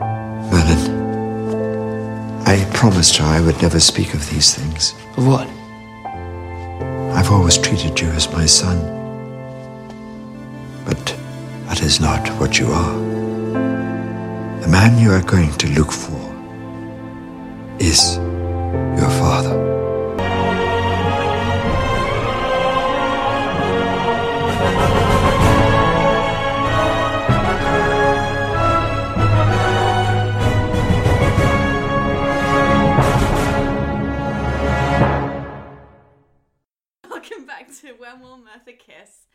Merlin, I promised her I would never speak of these things. Of what? I've always treated you as my son. But that is not what you are. The man you are going to look for is your father. When Will Merthur Kiss?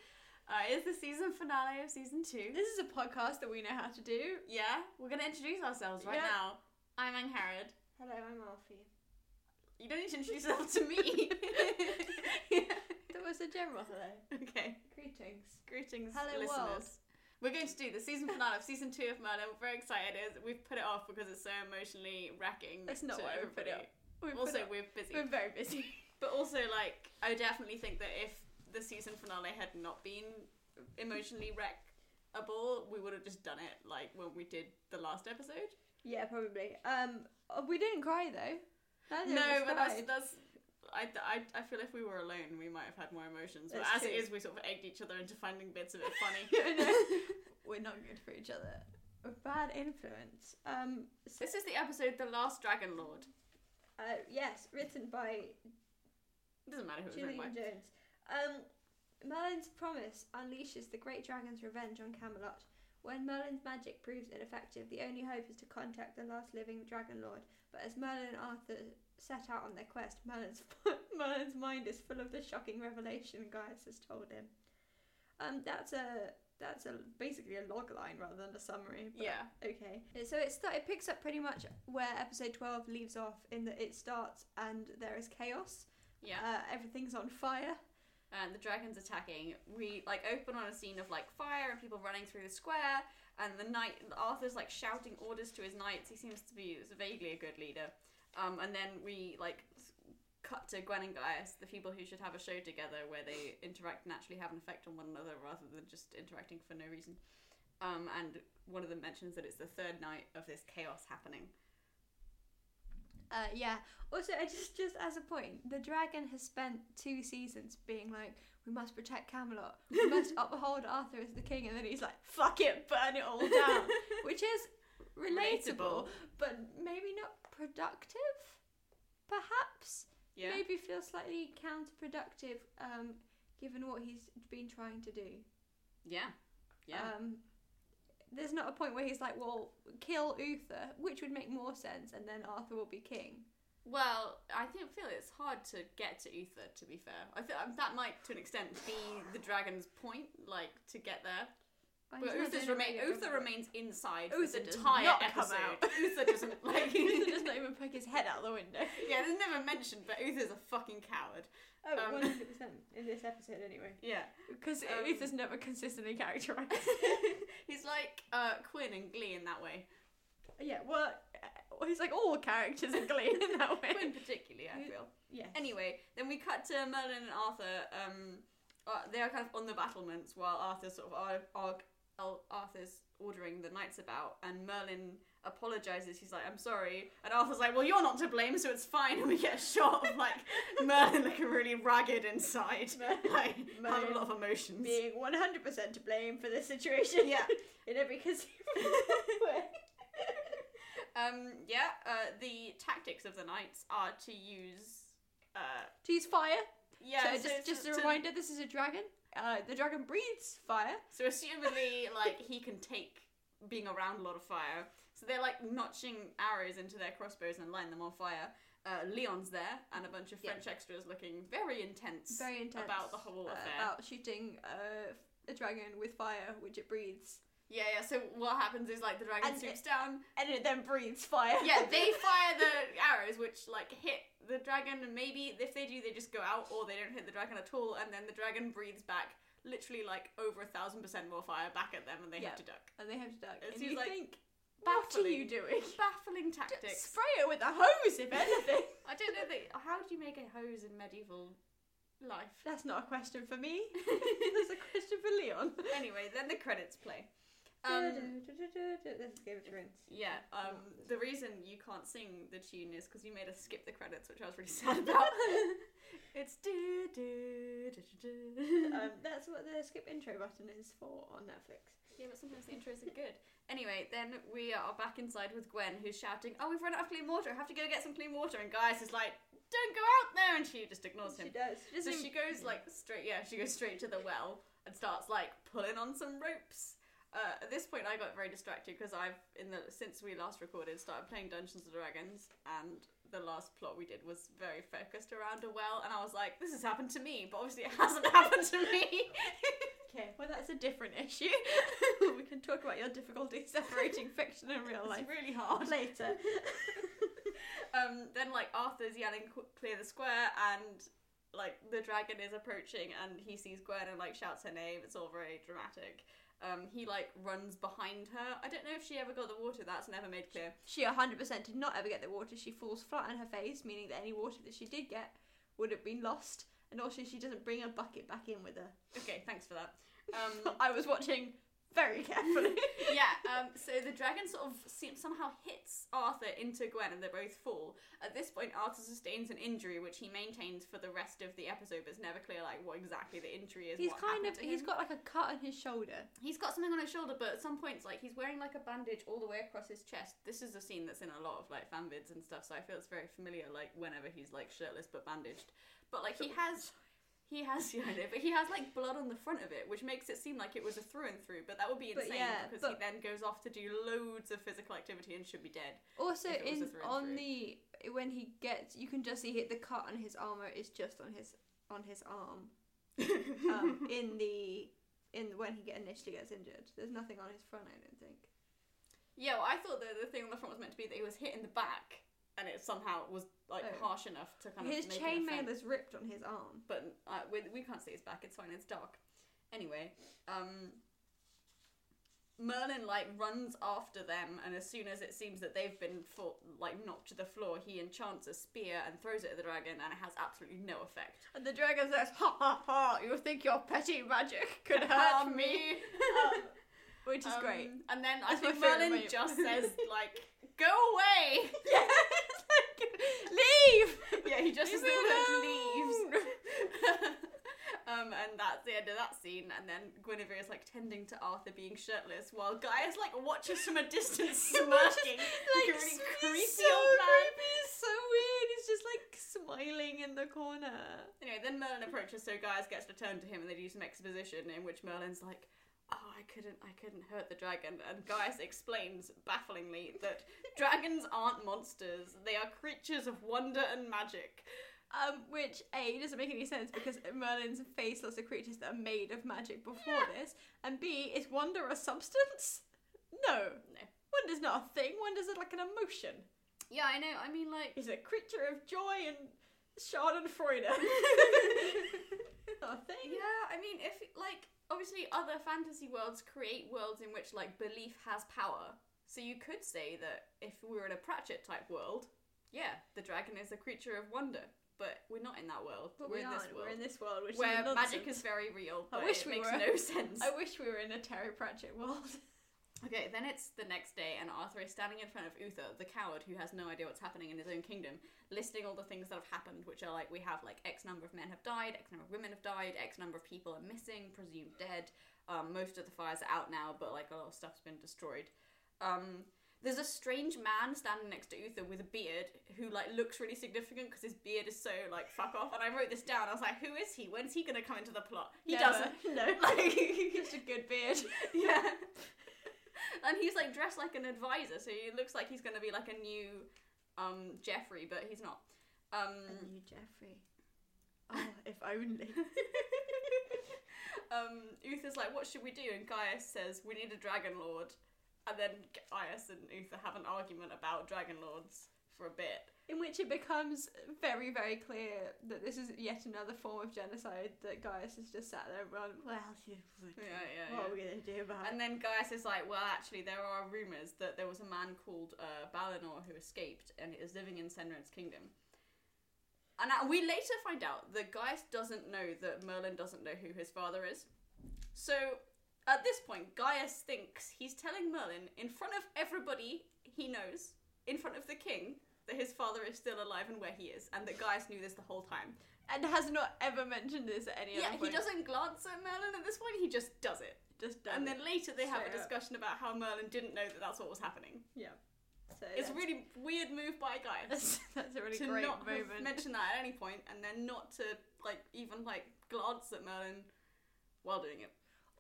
Uh, it's the season finale of season two. This is a podcast that we know how to do. Yeah, we're gonna introduce ourselves right Yeah. now. I'm Ang Harrod. Hello, I'm Alfie. You don't need to introduce yourself to me. Yeah. That was a general hello. Okay. Greetings. Greetings, Hello, listeners. We're going to do the season finale of season two of Merlin. We're very excited. We've put it off because it's so emotionally wracking. That's not to why we put it off. We put Also, it- we're busy. We're very busy. But also, like, I definitely think that if the season finale had not been emotionally wreckable, we would have just done it like when we did the last episode. yeah, probably. Um, uh, we didn't cry though. Neither no, but that's that's. I, I, I feel if we were alone, we might have had more emotions. But That's as it true. is, we sort of egged each other into finding bits of it funny. We're not good for each other. A bad influence. Um, so, this is the episode "The Last Dragon Lord." uh, yes, written by It doesn't matter who it was written by. Julian Jones. Um, Merlin's promise unleashes the great dragon's revenge on Camelot. When Merlin's magic proves ineffective, the only hope is to contact the last living dragon lord. But as Merlin and Arthur set out on their quest, Merlin's Merlin's mind is full of the shocking revelation Gaius has told him. Um, that's a that's a basically a log line rather than a summary. But Yeah. Okay. So it start, it picks up pretty much where episode twelve leaves off in that it starts and there is chaos. Yeah. Uh, everything's on fire. And the dragon's attacking. We like open on a scene of like fire and people running through the square, and the knight Arthur's like shouting orders to his knights. He seems to be vaguely a good leader. Um, and then we like cut to Gwen and Gaius, the people who should have a show together where they interact and actually have an effect on one another rather than just interacting for no reason. Um, and one of them mentions that it's the third night of this chaos happening. Uh, yeah. Also, I just just as a point, the dragon has spent two seasons being like, "We must protect Camelot. We must uphold Arthur as the king," and then he's like, "Fuck it, burn it all down," which is relatable, Relatable. but maybe not productive. Perhaps Yeah. maybe feels slightly counterproductive, um, given what he's been trying to do. Yeah. Yeah. Um, there's not a point where he's like, well, kill Uther, which would make more sense, and then Arthur will be king. Well, I think feel it's hard to get to Uther. To be fair, I feel um, that might, to an extent, be the dragon's point, like to get there. But he's Uther's remain, Uther remains inside Uther does entire not come out. Uther doesn't like. Uther does not even poke his head out the window. yeah, this is never mentioned, but Uther's a fucking coward. Oh, Um, 100% in this episode anyway. Yeah, Because Um, Uther's never consistently characterized. he's like uh, Quinn and Glee in that way. yeah, well, uh, he's like all characters in Glee in that way. Quinn particularly, I feel. Yes. Anyway, then we cut to Merlin and Arthur. Um, uh, they are kind of on the battlements while Arthur's sort of ar- ar- Ar- Arthur's ordering the knights about, and Merlin apologizes. He's like, "I'm sorry," and Arthur's like, "Well, you're not to blame, so it's fine." And we get a shot of like Merlin looking really ragged inside, like having a Merlin lot of emotions. Being 100% to blame for this situation. Yeah. in every conceivable way. Um, yeah. Uh, the tactics of the knights are to use. Uh, To use fire. yeah. so so- just, just a to- reminder, this is a dragon. Uh, the dragon breathes fire. So assumedly, like he can take being around a lot of fire. So they're like notching arrows into their crossbows and lighting them on fire. Uh, Leon's there, and a bunch of Yeah. French extras looking very intense, Very intense. about the whole uh, affair. about shooting uh, a dragon with fire, which it breathes. Yeah, yeah. So what happens is like the dragon And swoops it- down. And it then breathes fire. Yeah, they fire the arrows, which like hit the dragon, and maybe if they do, they just go out, or they don't hit the dragon at all, and then the dragon breathes back literally like over a thousand percent more fire back at them, and they Yeah. have to duck. and they have to duck. It and you like think, what are you doing? Baffling Just tactics. spray it with a hose, if anything. I don't know. That, how do you make a hose in medieval life? That's not a question for me. That's a question for Leon. anyway, then the credits play. Um, This is Game of Thrones. Yeah, um, the reason you can't sing the tune is because you made us skip the credits, which I was really sad about. it's do do do do. do. um, that's what the skip intro button is for on Netflix. yeah, but sometimes the intros are good. Anyway, then we are back inside with Gwen, who's shouting, "Oh, we've run out of clean water! I have to go get some clean water!" And Gaius is like, "Don't go out there!" And she just ignores him. She does. She So she goes like straight, yeah, she goes straight to the well and starts like pulling on some ropes. Uh, at this point, I got very distracted because I've in the since we last recorded started playing Dungeons and Dragons, and the last plot we did was very focused around a well, and I was like, this has happened to me, but obviously it hasn't happened to me. Okay, well that's a different issue. we can talk about your difficulty separating fiction and real life it's really hard. later. um, then like Arthur's yelling clear the square and like the dragon is approaching and he sees Gwen and like shouts her name. It's all very dramatic. Um, he like runs behind her. I don't know if she ever got the water. That's never made clear. She 100% did not ever get the water. She falls flat on her face, meaning that any water that she did get would have been lost. And also, she doesn't bring a bucket back in with her. Okay, thanks for that. Um, I was watching very carefully. yeah. Um, so the dragon sort of somehow hits Arthur into Gwen, and they both fall. At this point, Arthur sustains an injury, which he maintains for the rest of the episode. But it's never clear like what exactly the injury is. he's kind of, he's got like a cut on his shoulder. He's got something on his shoulder, but at some points, like he's wearing like a bandage all the way across his chest. This is a scene that's in a lot of like fan vids and stuff, so I feel it's very familiar. Like whenever he's like shirtless but bandaged, but like he has, he has, yeah, I know, but he has like blood on the front of it, which makes it seem like it was a through and through. But that would be But insane yeah, because but- he then goes off to do loads of physical activity and should be dead. Also, If it was a in through and on through. the when he gets, you can just see hit the cut on his armor is just on his on his arm. Um, in the in when he get, initially gets injured, there's nothing on his front. I don't think. yeah, well, I thought that the thing on the front was meant to be that he was hit in the back, and it somehow was like Oh. harsh enough to kind of His chainmail is ripped on his arm. but uh, we, we can't see his back. It's fine. It's dark. Anyway, um, Merlin like runs after them, and as soon as it seems that they've been fought, like knocked to the floor, he enchants a spear and throws it at the dragon, and it has absolutely no effect. And the dragon says, "Ha ha ha! You think your petty magic could hurt Harm me?" um, which is Um, great. And then I That's my think Merlin just says like, "Go away." Yeah, leave. yeah, he just Leave the word leaves. um, and that's the end of that scene. And then Guinevere is like tending to Arthur being shirtless, while Gaius like watches from a distance, smirking, like really he's creepy so old man. creepy, he's so weird. He's just like smiling in the corner. Anyway, then Merlin approaches, so Gaius gets to turn to him, and they do some exposition in which Merlin's like. Oh, I couldn't, I couldn't hurt the dragon. And Gaius explains bafflingly that dragons aren't monsters; they are creatures of wonder and magic. Um, which A doesn't make any sense because Merlin's faced lots of creatures that are made of magic before this, and B is wonder a substance? No, No. wonder's not a thing. Wonder's like an emotion. Yeah, I know. I mean, like, He's a creature of joy and Schadenfreude. not a thing. Yeah, I mean, if like obviously other fantasy worlds create worlds in which like belief has power. So you could say that if we were in a Pratchett type world, yeah, the dragon is a creature of wonder. But we're not in that world. But we're we in this world We're in this world, which where is magic is very real. I wish it we makes were. no sense. I wish we were in a Terry Pratchett world. Okay, then it's the next day, and Arthur is standing in front of Uther, the coward who has no idea what's happening in his own kingdom, listing all the things that have happened, which are like we have like X number of men have died, X number of women have died, X number of people are missing, presumed dead. Um, most of the fires are out now, but like a lot of stuff's been destroyed. Um, there's a strange man standing next to Uther with a beard who like looks really significant because his beard is so like fuck off. And I wrote this down. I was like, who is he? When's he gonna come into the plot? He Never. doesn't. No. Like, Such a good beard. yeah. And he's like dressed like an advisor, so he looks like he's gonna be like a new um Geoffrey, but he's not. Um And you, Geoffrey. Oh, if only. um Uther's like, what should we do? And Gaius says, We need a dragon lord. And then Gaius and Uther have an argument about dragon lords for a bit. In which it becomes very, very clear that this is yet another form of genocide that Gaius has just sat there and gone, well, Yeah, yeah, what yeah. are we going to do about And then Gaius is like, well, actually, there are rumours that there was a man called uh, Balinor who escaped and is living in Cenred's kingdom. And we later find out that Gaius doesn't know that Merlin doesn't know who his father is. So At this point, Gaius thinks he's telling Merlin in front of everybody he knows, in front of the king, that his father is still alive and where he is, and that Gaius knew this the whole time. And has not ever mentioned this at any Yeah, other he doesn't glance at Merlin at this point, he just does it. Just does And then later they have a Straight up. discussion about how Merlin didn't know that that's what was happening. yeah. So It's a that's- really weird move by Gaius. that's, that's a really to great not have moment. mention that at any point, and then not to like even like glance at Merlin while doing it.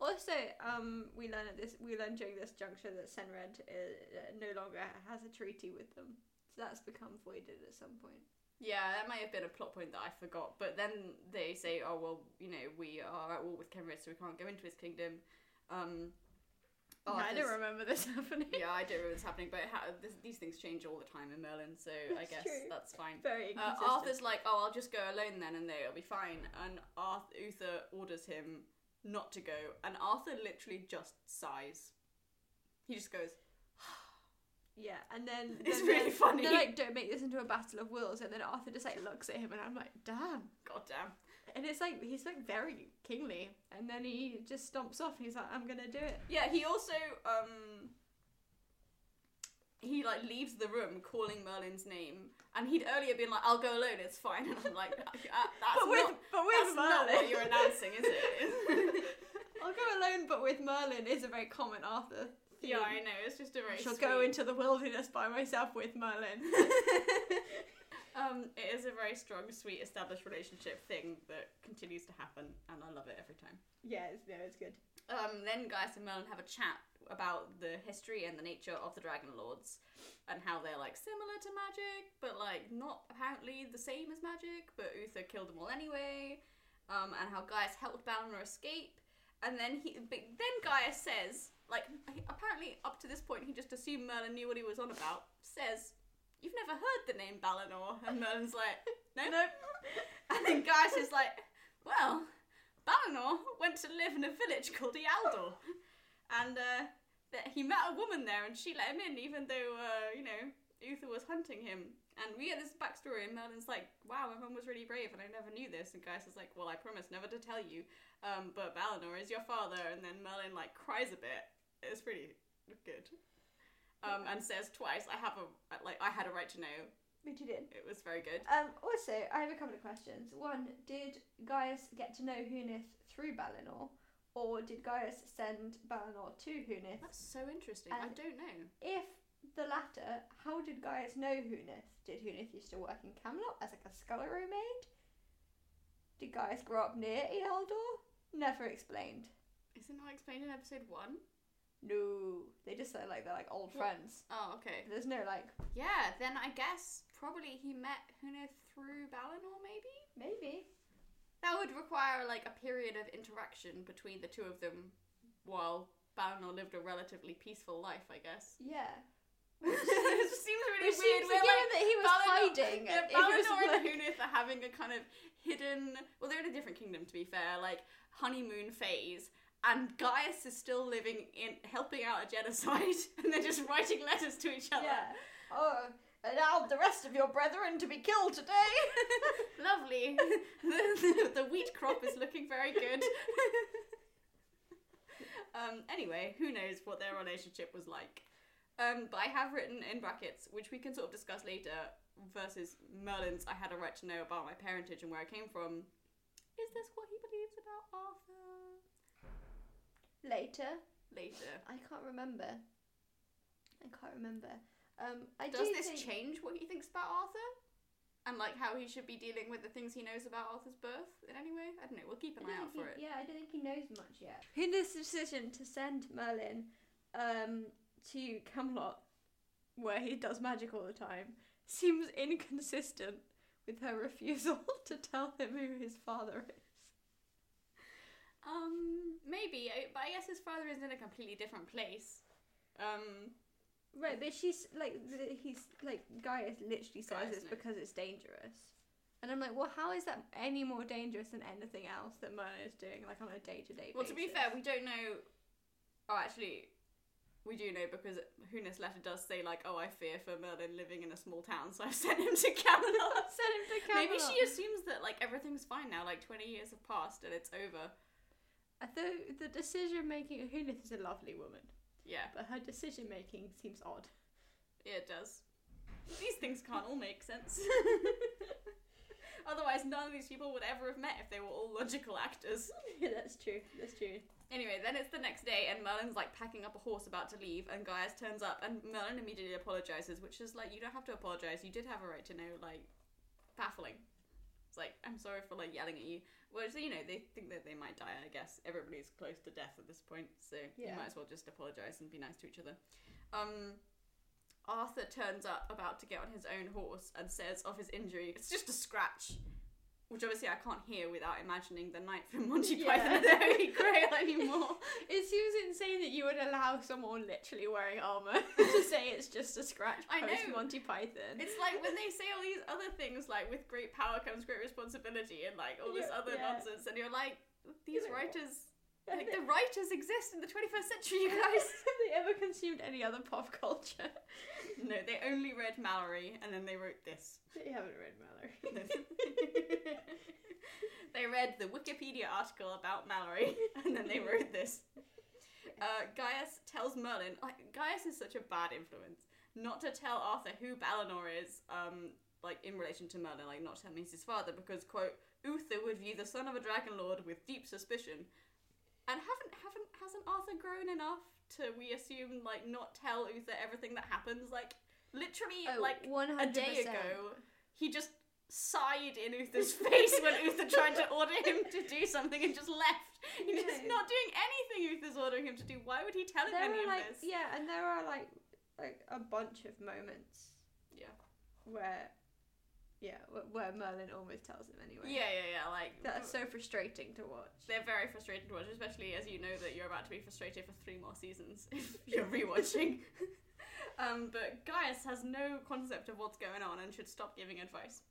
Also, um, we learn at this we learn during this juncture that Cenred uh, no longer has a treaty with them, so that's become voided at some point. Yeah, that might have been a plot point that I forgot. But then they say, "Oh well, you know, we are at war with Cenred, so we can't go into his kingdom." Um, I don't remember this happening. Yeah, I don't know what's happening, but ha- this, these things change all the time in Merlin, so I guess true. that's fine. Very Uh. Arthur's like, "Oh, I'll just go alone then, and they'll be fine." And Arthur, Uther orders him not to go, and Arthur literally just sighs. He just goes, yeah, and then It's then really funny. They're like, "Don't make this into a battle of wills," and then Arthur just like looks at him, and I'm like, "Damn." "God damn." And it's like he's like very kingly, and then he just stomps off. And he's like, "I'm gonna do it." Yeah, he also um he like leaves the room calling Merlin's name, and he'd earlier been like, "I'll go alone, it's fine," and I'm like, "Uh, "That's but with not, but that's with not Merlin, what you're announcing, is it?" I'll go alone, but with Merlin is a very common Arthur. Yeah, I know. It's just a very. I shall sweet, go into the wilderness by myself with Merlin. Um, it is a very strong, sweet, established relationship thing that continues to happen, and I love it every time. yeah, it's, no, it's good. Um, then Gaius and Merlin have a chat about the history and the nature of the Dragon Lords and how they're like similar to magic, but like not apparently the same as magic. But Uther killed them all anyway. Um, and how Gaius helped Balinor escape. And then he, but then Gaius says, like, apparently up to this point he just assumed Merlin knew what he was on about. Says, "You've never heard the name Balinor," and Merlin's like, "No." Nope. And then Gaius is like, well, Balinor went to live in a village called Ealdor. And uh, that he met a woman there and she let him in, even though, uh, you know, Uther was hunting him. And we get this backstory, and Merlin's like, wow, my mum was really brave and I never knew this. And Gaius is like, well, I promise never to tell you. Um, but Balinor is your father. And then Merlin, like, cries a bit. It's pretty good. Um, and says twice, I have a, like, I had a right to know. Which you did. It was very good. Um, also, I have a couple of questions. One, did Gaius get to know Hunith through Balinor, or did Gaius send Balinor to Hunith? That's so interesting. I And- don't know. If the latter, how did Gaius know Hunith? Did Hunith used to work in Camelot as like a scullery maid? Did Gaius grow up near Ealdor? Never explained. Is it not explained in episode one? No, they just say like they're like old friends. Oh, okay. There's no like Yeah, then I guess probably he met Hunith through Balinor, maybe? maybe. That would require like a period of interaction between the two of them while Balinor lived a relatively peaceful life, I guess. Yeah. it just seems really Which weird. seems We're like, that he was Balinor- hiding. Yeah, Balinor and like- Hunith are having a kind of hidden. Well, they're in a different kingdom, to be fair. Like honeymoon phase, and Gaius is still living in helping out a genocide, and they're just writing letters to each other. Yeah. Oh, allow the rest of your brethren to be killed today. Lovely. the, the wheat crop is looking very good. um, anyway, who knows what their relationship was like. Um, but I have written in brackets, which we can sort of discuss later, versus Merlin's I had a right to know about my parentage and where I came from. Is this what he believes about Arthur? Later, Later. I can't remember. I can't remember. Um, I Does do this think... change what he thinks about Arthur? And like how he should be dealing with the things he knows about Arthur's birth in any way? I don't know, we'll keep I an don't eye out think for he- it. Yeah, I don't think he knows much yet. Hunith's decision to send Merlin um, to Camelot, where he does magic all the time, seems inconsistent with her refusal to tell him who his father is. Um, maybe, I- but I guess his father is in a completely different place. Um, Right, but she's like, he's like, Gaius literally says Gaius it's knows. because it's dangerous. And I'm like, well, how is that any more dangerous than anything else that Merlin is doing, like on a day to day well, to be fair, we don't know. Oh, actually, we do know because Hunith's letter does say like, "Oh, I fear for Merlin living in a small town, so I've sent him to Camelot." Send him to Camelot. Maybe she assumes that like everything's fine now, like twenty years have passed and it's over. I Although the decision making, Hunith is a lovely woman, Yeah, but her decision making seems odd. yeah, it does. These things can't all make sense. Otherwise, none of these people would ever have met if they were all logical actors. yeah, that's true. That's true. Anyway, then it's the next day, and Merlin's like packing up a horse about to leave, and Gaius turns up, and Merlin immediately apologizes, which is like, you don't have to apologize. You did have a right to know, like, baffling. It's like, I'm sorry for like yelling at you. Well, so, you know, they think that they might die, I guess. Everybody's close to death at this point, so you might as well just apologize and be nice to each other. Um, Arthur turns up about to get on his own horse and says of his injury, it's just a scratch. Which obviously I can't hear without imagining the knight from Monty Yeah. Python and the Holy Grail anymore. It seems insane that you would allow someone literally wearing armor to say it's just a scratch I post know. Monty Python. It's like when they say all these other things, like with great power comes great responsibility, and like all this Yeah, other yeah. nonsense, and you're like, these know, writers, like the writers exist in the 21st century, you guys. Have they ever consumed any other pop culture? no, they only read Malory, and then they wrote this. They haven't read Malory. they read the Wikipedia article about Malory, and then they wrote this. Uh, Gaius tells Merlin, like, Gaius is such a bad influence, not to tell Arthur who Balinor is, um, like, in relation to Merlin, like, not to tell him he's his father, because, quote, Uther would view the son of a dragon lord with deep suspicion. And haven't, haven't, hasn't Arthur grown enough to, we assume, like, not tell Uther everything that happens? Like, literally, Oh, like, 100%. a day ago, he just sighed in Uther's face when Uther tried to order him to do something and just left. He's just not doing anything Uther's ordering him to do. Why would he tell him There any of like this? yeah, and there are like like a bunch of moments Yeah. where yeah, where Merlin almost tells him anyway. Yeah, yeah, yeah. Like That's so frustrating to watch. they're very frustrating to watch, especially as you know that you're about to be frustrated for three more seasons if you're rewatching. um, but Gaius has no concept of what's going on and should stop giving advice.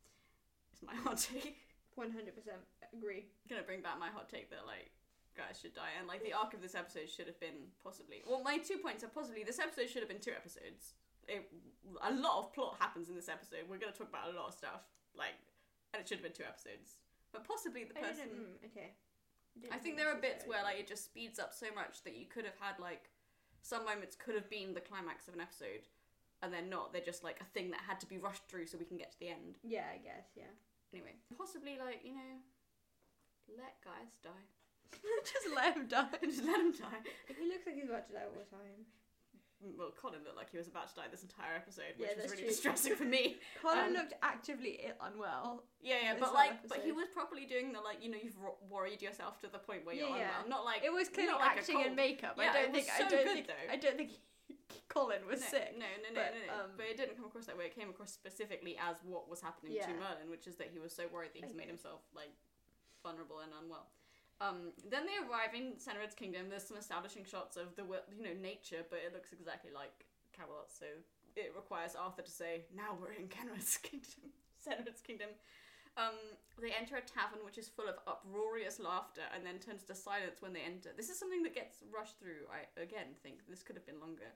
It's my hot take. One hundred percent agree. gonna bring back my hot take that like Gaius should die and like the arc of this episode should have been possibly well my two points are possibly this episode should have been two episodes it, a lot of plot happens in this episode we're gonna talk about a lot of stuff like and it should have been two episodes but possibly the I person didn't, mm, okay. I think there are bits where like it just speeds up so much that you could have had like some moments could have been the climax of an episode and they're not they're just like a thing that had to be rushed through so we can get to the end Yeah, I guess. Yeah. anyway possibly like you know let Gaius die Just let him die. just let him die He looks like he's about to die all the time. Well, Colin looked like he was about to die this entire episode, which Yeah, was that's really true. distressing for me. Colin Um, looked actively i- unwell. Yeah, yeah, This but whole like, but he episode. was properly doing the like, you know, you've ro- worried yourself to the point where you're Yeah, yeah. unwell, not like It was clearly not like a acting and cold. makeup. Yeah, I don't it was think. so I don't good, think. though. I don't think Colin was no, sick. No, no, no, but, no, no. um, but it didn't come across that way. It came across specifically as what was happening to Yeah. Merlin, which is that he was so worried that he's made himself like vulnerable and unwell. Um, then they arrive in Senared's kingdom. There's some establishing shots of the you know nature, but it looks exactly like Camelot. So it requires Arthur to say, "Now we're in Cenred's kingdom, Senared's kingdom." Um, they enter a tavern which is full of uproarious laughter and then turns to silence when they enter. This is something that gets rushed through. I again think this could have been longer,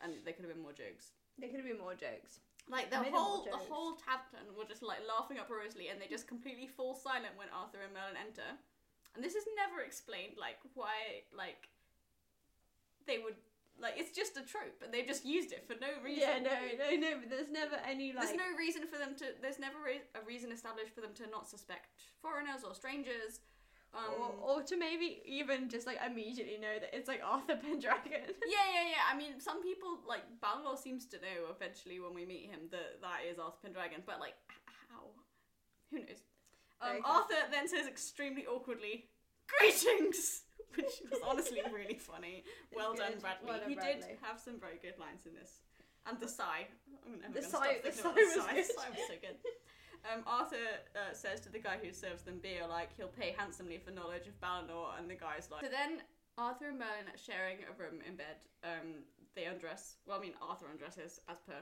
and there could have been more jokes. There could have been more jokes. Like the whole the whole tavern were just like laughing uproariously, and they just completely fall silent when Arthur and Merlin enter. And this is never explained, like why, like they would like it's just a trope, and they've just used it for no reason. Yeah, no, no, no. But there's never any like. There's no reason for them to. There's never re- a reason established for them to not suspect foreigners or strangers. Um, or, or to maybe even just like immediately know that it's like Arthur Pendragon. Yeah, yeah, yeah. I mean, some people like Balor seems to know eventually when we meet him that that is Arthur Pendragon, but like how? Who knows? Um, Arthur then says extremely awkwardly, "Greetings," which was honestly really funny. Well done. Bradley. Well done, he Bradley. did have some very good lines in this, and the sigh. I'm never The gonna sigh- stop the sigh was the sigh. The sigh was so good. Um, Arthur uh, says to the guy who serves them beer, like, he'll pay handsomely for knowledge of Balinor, and the guy's like. So then Arthur and Merlin are sharing a room in bed. Um, they undress. Well, I mean, Arthur undresses as per.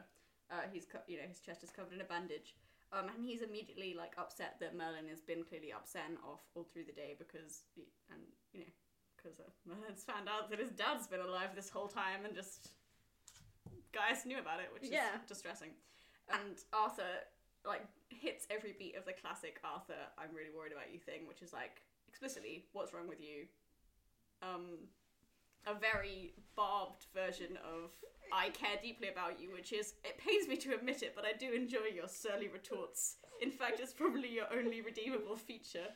Uh, he's co- you know his chest is covered in a bandage. Um, and he's immediately like upset that Merlin has been clearly upset and off all through the day because he, and you know because uh, Merlin's found out that his dad's been alive this whole time and just Gaius knew about it, which is Yeah. distressing. And Arthur like hits every beat of the classic Arthur "I'm really worried about you" thing, which is like explicitly, "What's wrong with you?" um, a very barbed version of I care deeply about you, which is it pains me to admit it, but I do enjoy your surly retorts. In fact, it's probably your only redeemable feature.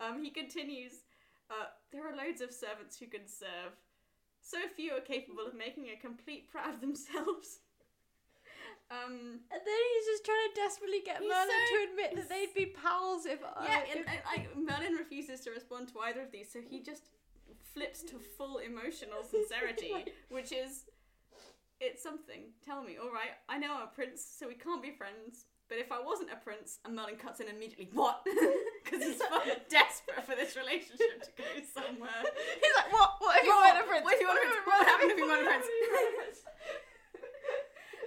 Um, he continues, uh, there are loads of servants who can serve. So few are capable of making a complete prat of themselves. Um, And then he's just trying to desperately get Merlin so- to admit that they'd be pals if. uh, yeah, if and, and like Merlin refuses to respond to either of these, so he just flips to full emotional sincerity, which is it's something. Tell me, all right? I know I'm a prince, so we can't be friends. But if I wasn't a prince, and Merlin cuts in immediately, what? Because he's fucking desperate for this relationship to go somewhere. He's like, what? What if you What? want a prince? What if you want a prince? What would happen if you want a prince?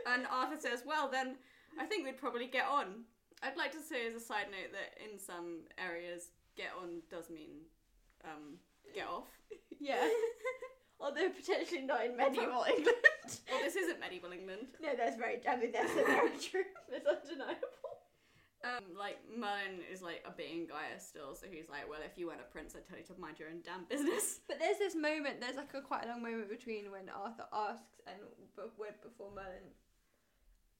And Arthur says, well, then I think we'd probably get on. I'd like to say as a side note that in some areas, get on does mean um, get off. yeah. Although potentially not in medieval England. Well, this isn't medieval England. no, that's very. I mean, that's very true. That's undeniable. Um, like Merlin is like a being Gaia still, so he's like, well, if you weren't a prince, I'd tell you to mind your own damn business. But there's this moment. There's like a quite a long moment between when Arthur asks and b- before Merlin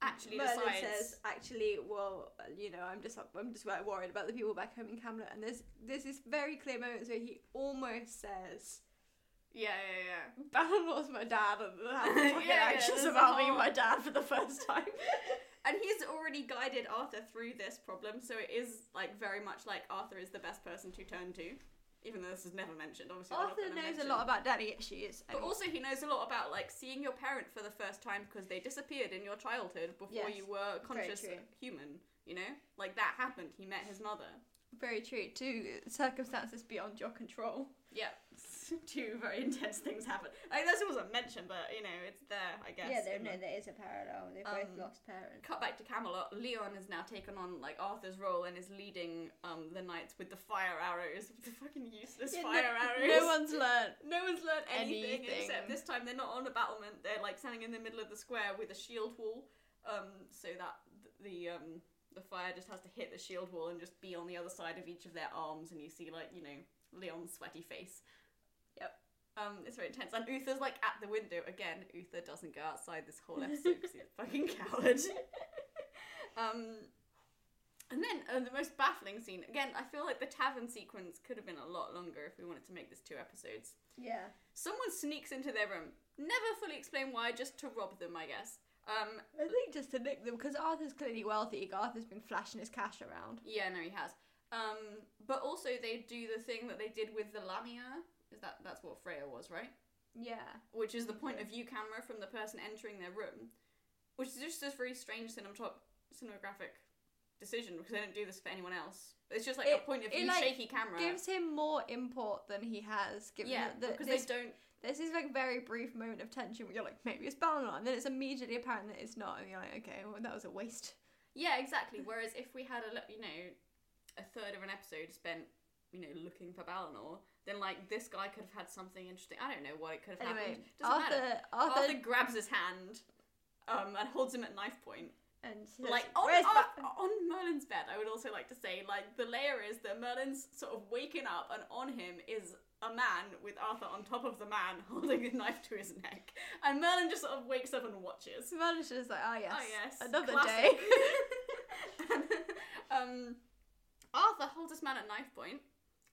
Actually Merlin decides. says, actually, well, you know, I'm just I'm just worried about the people back home in Camelot, and there's there's this very clear moment where he almost says, yeah, yeah, yeah. "Balinor's my dad," and fucking yeah, anxious there's a about being whole- my dad for the first time. And he's already guided Arthur through this problem, so it is like very much like Arthur is the best person to turn to, even though this is never mentioned. Obviously, not Arthur gonna knows a mention- lot about daddy issues, But also, he knows a lot about like seeing your parent for the first time because they disappeared in your childhood before Yes, you were a conscious true. human. You know, like that happened. He met his mother. very true. Two circumstances beyond your control. Yeah, two very intense things happen. I mean, this wasn't mentioned, but you know, it's there. I guess. in the- there is a parallel. They've both Um, lost parents. Cut back to Camelot. Leon has now taken on like Arthur's role and is leading um the knights with the fire arrows, the fucking useless Yeah, fire no, arrows. no one's learned. No one's learned anything, Anything. except this time they're not on a battlement. They're like standing in the middle of the square with a shield wall, um, so that the um the fire just has to hit the shield wall and just be on the other side of each of their arms, and you see like you know Leon's sweaty face. Um, it's very intense, and Uther's like at the window again. Uther doesn't go outside this whole episode because he's a fucking coward. um, and then uh, the most baffling scene again. I feel like the tavern sequence could have been a lot longer if we wanted to make this two episodes. Yeah. Someone sneaks into their room. Never fully explain why, just to rob them, I guess. Um, I think just to nick them because Arthur's clearly wealthy. Arthur's been flashing his cash around. yeah, no, he has. Um, but also they do the thing that they did with the Lamia. Is that that's what Freya was, right? Yeah. Which is the point of view camera from the person entering their room, which is just a very strange cinematog- cinematographic decision because they don't do this for anyone else. It's just like a point of it, view like, shaky camera. Gives him more import than he has. Given yeah, that- that because this, they don't. there's this like very brief moment of tension where you're like, maybe it's Balinor, and then it's immediately apparent that it's not, and you're like, okay, well that was a waste. Yeah, exactly. Whereas if we had a you know a third of an episode spent you know looking for Balinor, then like this guy could have had something interesting. I don't know what it could have Anyway, happened. Doesn't Arthur, matter. Arthur, Arthur grabs his hand um, and holds him at knife point. and says, Like on, "Where's on, Merlin's bed, I would also like to say like the layer is that Merlin's sort of waking up and on him is a man with Arthur on top of the man holding a knife to his neck, and Merlin just sort of wakes up and watches. Merlin's just like, oh yes, Oh yes, another classic. day. and, um, Arthur holds this man at knife point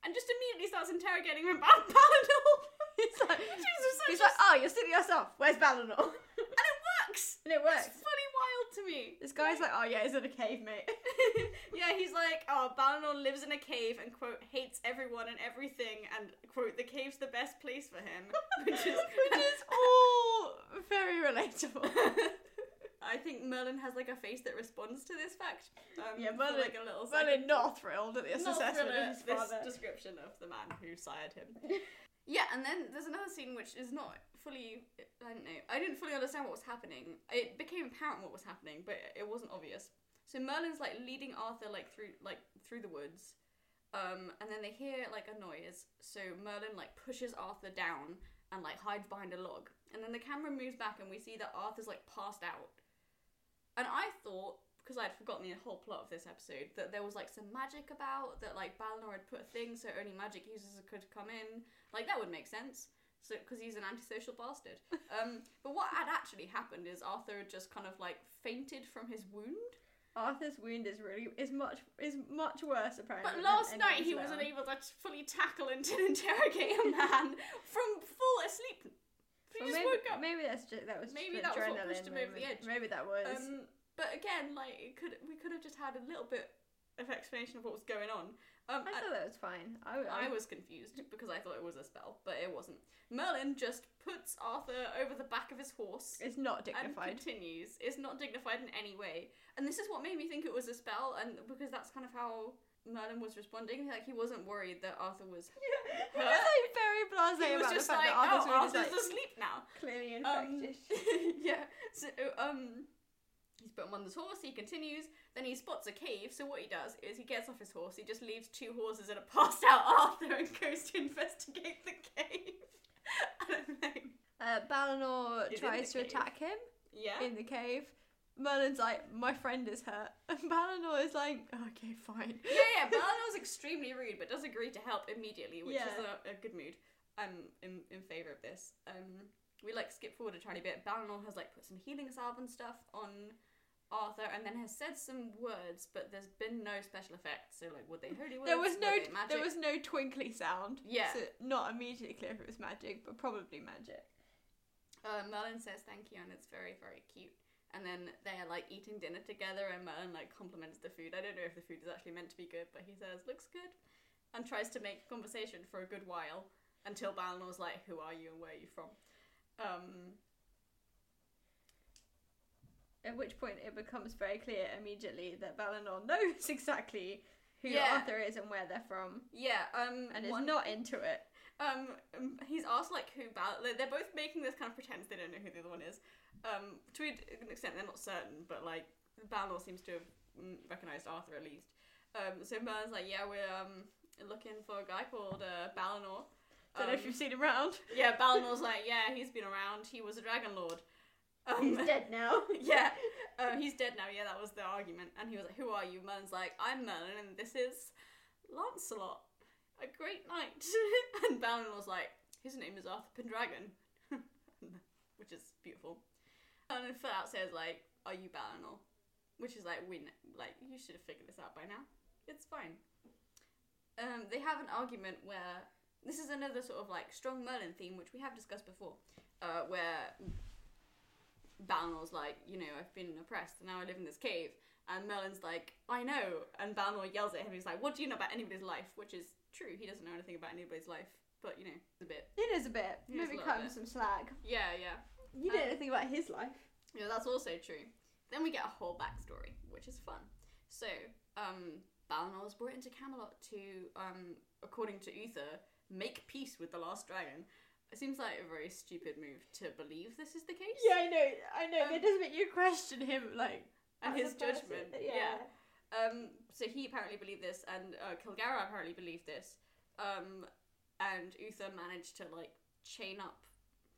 and just immediately starts interrogating him about Palador. he's like, he's just- like, oh, you're sitting yourself. Where's Balinor? and it works. and it works. It's fully wild to me. This guy's like, oh yeah, he's in a cave, mate. yeah, he's like, oh, Balinor lives in a cave and quote hates everyone and everything and quote the cave's the best place for him, which is Which is all very relatable. I think Merlin has like a face that responds to this fact. Um, Yeah, Merlin- like a little. Merlin not thrilled at this Not assessment of his this father. description of the man who sired him. yeah, and then there's another scene which is not fully. I don't know. I didn't fully understand what was happening. It became apparent what was happening, but it wasn't obvious. So Merlin's like leading Arthur like through like through the woods, um, and then they hear like a noise. So Merlin like pushes Arthur down and like hides behind a log, and then the camera moves back and we see that Arthur's like passed out. And I thought because I'd forgotten the whole plot of this episode that there was like some magic about that like Balinor had put a thing so only magic users could come in. Like that would make sense. So because he's an antisocial bastard. um, but what had actually happened is Arthur had just kind of like fainted from his wound. Arthur's wound is really is much is much worse apparently. But last night he let wasn't on. able to fully tackle and interrogate a man from full asleep. Well, just maybe, woke up. maybe that's just that was Maybe just that was what pushed him over the edge. Maybe that was. Um, but again, like it could we could have just had a little bit of explanation of what was going on. Um, I and- thought that was fine. I, I I, was confused because I thought it was a spell, but it wasn't. Merlin just puts Arthur over the back of his horse It's not and dignified. continues. It's not dignified in any way. And this is what made me think it was a spell, and because that's kind of how Merlin was responding. Like he wasn't worried that Arthur was. he was like very blasé He was about just the fact like, that Arthur's oh, Arthur's like asleep now. clearly Um, infected. yeah. So um, he's put him on his horse. He continues. Then he spots a cave. So what he does is he gets off his horse. He just leaves two horses and a passed out Arthur and goes to investigate the cave. I don't know. uh, Balinor tries to cave. attack him Yeah. in the cave. Merlin's like, my friend is hurt. And Balinor is like, okay, fine. yeah, yeah. Balinor's extremely rude, but does agree to help immediately, which is a, a good mood. I'm in, in favour of this. Um, we like skip forward a tiny bit. Balinor has like put some healing salve and stuff on Arthur, and then has said some words, but there's been no special effects. So like, were they holy words? There was no magic? there was no twinkly sound. Yeah. So not immediately clear if it was magic, but probably magic. Uh, Merlin says thank you, and it's very, very cute. And then they're like eating dinner together, and Merlin like compliments the food. I don't know if the food is actually meant to be good, but he says looks good, and tries to make conversation for a good while until Balinor's like, "Who are you and where are you from?" Um, At which point it becomes very clear immediately that Balinor knows exactly who Yeah. Arthur is and where they're from, yeah, um, and is one- not into it. Um, um, he's asked like who Bal- they're both making this kind of pretense they don't know who the other one is. Um, to an extent, they're not certain, but like Balinor seems to have mm, recognized Arthur at least. Um, so Merlin's like, yeah, we're um looking for a guy called uh, Balinor. Don't know if Um, you've seen him around. yeah, Balinor's like, yeah, he's been around. He was a dragon lord. Um, He's dead now. yeah, um, he's dead now. Yeah, that was the argument. And he was like, "Who are you?" Merlin's like, "I'm Merlin, and this is Lancelot, a great knight." and Balin was like, "His name is Arthur Pendragon," which is beautiful. And then Flat says like, "Are you Balinor?" Which is like, we like you should have figured this out by now. It's fine." Um, they have an argument where this is another sort of like strong Merlin theme, which we have discussed before, uh, where Balinor's like, you know, I've been oppressed and now I live in this cave. And Merlin's like, I know. And Balinor yells at him. He's like, What do you know about anybody's life? Which is true. He doesn't know anything about anybody's life. But, you know, a bit. It is a bit. It Maybe cut him some slack. Yeah, yeah. You don't know Um, anything about his life. Yeah, that's also true. Then we get a whole backstory, which is fun. So, um, Balinor was brought into Camelot to, um, according to Uther, make peace with the last dragon. It seems like a very stupid move to believe this is the case. Yeah, I know. I know. Um, it does make you question him, like and his judgment. Yeah. Yeah. Um, so he apparently believed this, and uh, Kilgharrah apparently believed this. Um, and Uther managed to like chain up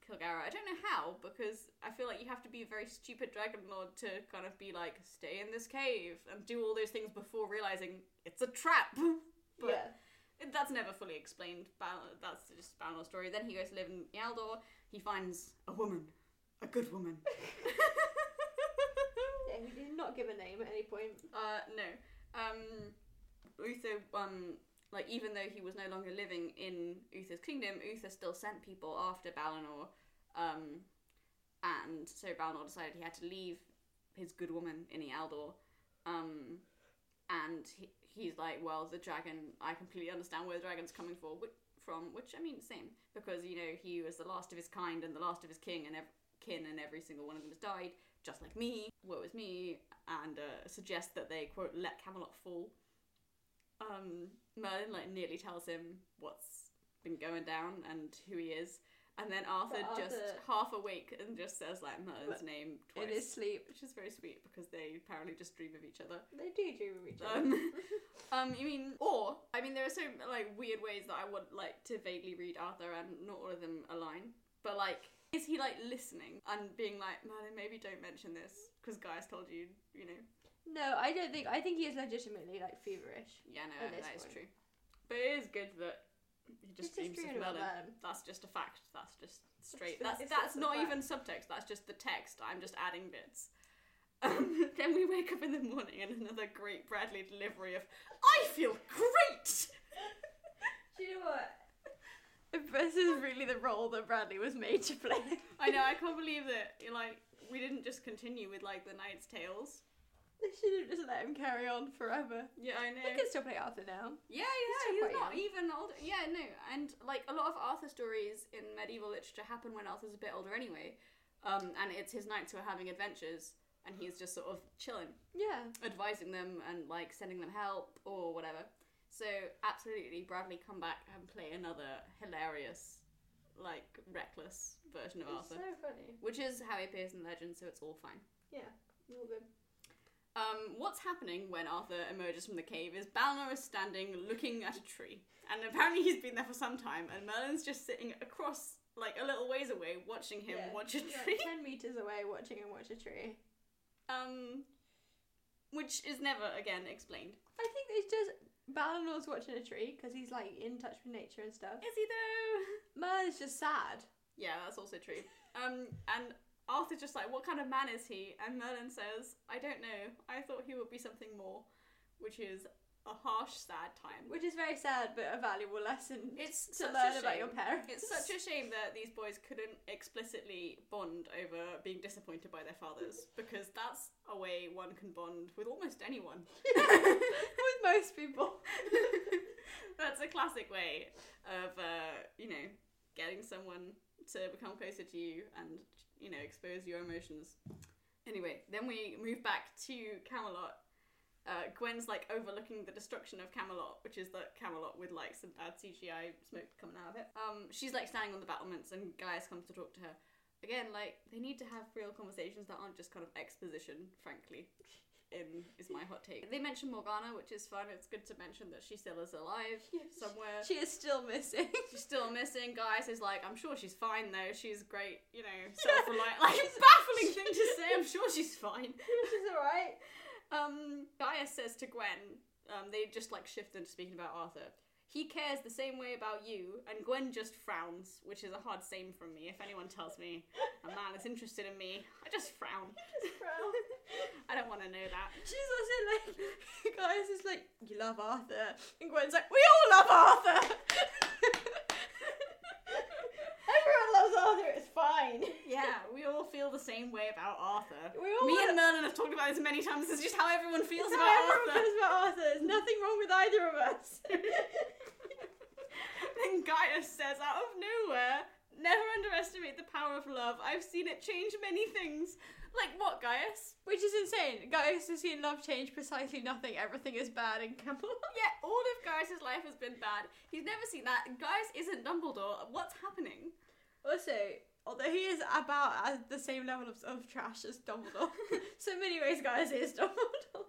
Kilgharrah. I don't know how because I feel like you have to be a very stupid dragon lord to kind of be like stay in this cave and do all those things before realizing it's a trap. but yeah. it- that's never fully explained. Bal- that's just Balinor's story. Then he goes to live in Ealdor. He finds a woman, a good woman. He did not give a name at any point. Uh, no. Um, Uther, um, like, even though he was no longer living in Uther's kingdom, Uther still sent people after Balinor, um, and so Balinor decided he had to leave his good woman in Ealdor, um, and he, he's like, well, the dragon, I completely understand where the dragon's coming for, whi- from, which, I mean, same, because, you know, he was the last of his kind and the last of his king and ev- kin, and every single one of them has died, just like me, woe is me, and uh, suggests that they quote let Camelot fall. Um, Merlin like nearly tells him what's been going down and who he is, and then Arthur, But just half awake and just says like Merlin's name twice, In his sleep. which is very sweet because they apparently just dream of each other. They do dream of each other. Um, um, you mean, or I mean, there are so like weird ways that I would like to vaguely read Arthur, and not all of them align. But like, is he like listening and being like, Merlin, maybe don't mention this because Gaius told you, you know? No, I don't think. I think he is legitimately like feverish. Yeah, no, that is true. But it is good that he just He's dreams dreaming of Merlin. Merlin. That's just a fact. That's just straight. That's- That's that's not even subtext. That's just the text. I'm just adding bits. Um, then we wake up in the morning and another great Bradley delivery of "I feel great." Do you know what? This is really the role that Bradley was made to play. I know. I can't believe that. Like we didn't just continue with like the Knight's Tales. They should have just let him carry on forever. Yeah, I know. He can still play Arthur now. Yeah, yeah, still he's not young. even old. Yeah, no, and like a lot of Arthur stories in medieval literature happen when Arthur's a bit older anyway, um, and it's his knights who are having adventures, and he's just sort of chilling, Yeah. advising them and like sending them help or whatever. So absolutely, Bradley come back and play another hilarious, like reckless version of It's Arthur, so funny. which is how he appears in Legend. So it's all fine. Yeah. All good. Um, what's happening when Arthur emerges from the cave is Balinor is standing looking at a tree. And apparently he's been there for some time, and Merlin's just sitting across, like, a little ways away, watching him Yeah. watch a tree. Ten meters away, watching him watch a tree. Um, which is never, again, explained. I think it's just Balinor's watching a tree because he's like in touch with nature and stuff. Is he though? Merlin's just sad. Yeah, that's also true. Um, and Arthur's just like, what kind of man is he? And Merlin says, I don't know. I thought he would be something more, which is a harsh, sad time. Which is very sad, but a valuable lesson It's to learn about your parents. It's such a shame that these boys couldn't explicitly bond over being disappointed by their fathers, because that's a way one can bond with almost anyone. with most people. that's a classic way of, uh, you know, getting someone to become closer to you and, you know, expose your emotions. Anyway, then we move back to Camelot. Uh, Gwen's like overlooking the destruction of Camelot, which is the Camelot with like some bad CGI smoke coming out of it. Um, she's like standing on the battlements, and Gaius comes to talk to her. Again, like they need to have real conversations that aren't just kind of exposition. Frankly, in is my hot take. They mention Morgana, which is fun. It's good to mention that she still is alive somewhere. She is still missing. She's still missing. Gaius is like, I'm sure she's fine though. She's great, you know, self-reliant. Like, baffling thing to say. I'm sure she's fine. She's alright. Um, Gaius says to Gwen, um, they just like shift into speaking about Arthur. He cares the same way about you, and Gwen just frowns, which is a hard same from me. If anyone tells me a man is interested in me, I just frown. I don't want to know that. She's also like, Gaius is like, you love Arthur. And Gwen's like, we all love Arthur. Everyone loves Arthur, it's fine. Yeah, we all feel the same way about Arthur. We all Me wanna- and Merlin have talked about this many times. It's just how everyone feels It's about how everyone Arthur. feels about Arthur. There's nothing wrong with either of us. then Gaius says out of nowhere, never underestimate the power of love. I've seen it change many things. Like what, Gaius? Which is insane. Gaius has seen love change precisely nothing. Everything is bad in Camelot. Yeah, all of Gaius' life has been bad. He's never seen that. Gaius isn't Dumbledore. What's happening? Also, although he is about at the same level of, of trash as Dumbledore, so in many ways, guys, he is Dumbledore.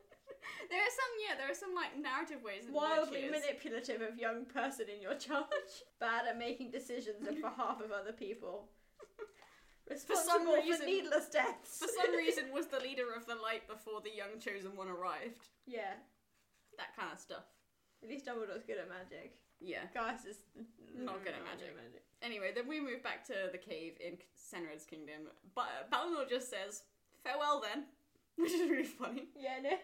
There are some, yeah, there are some like narrative ways in Wildly which he is. manipulative of young person in your charge. Bad at making decisions on behalf of other people. some Responsible for, reason- needless deaths. For some reason, was the leader of the light before the young chosen one arrived. yeah. That kind of stuff. At least Dumbledore's good at magic. Yeah. Gaius is Not good at magic. Anyway, then we move back to the cave in Cenred's kingdom. But Balinor just says, "Farewell, then," which is really funny. Yeah, no.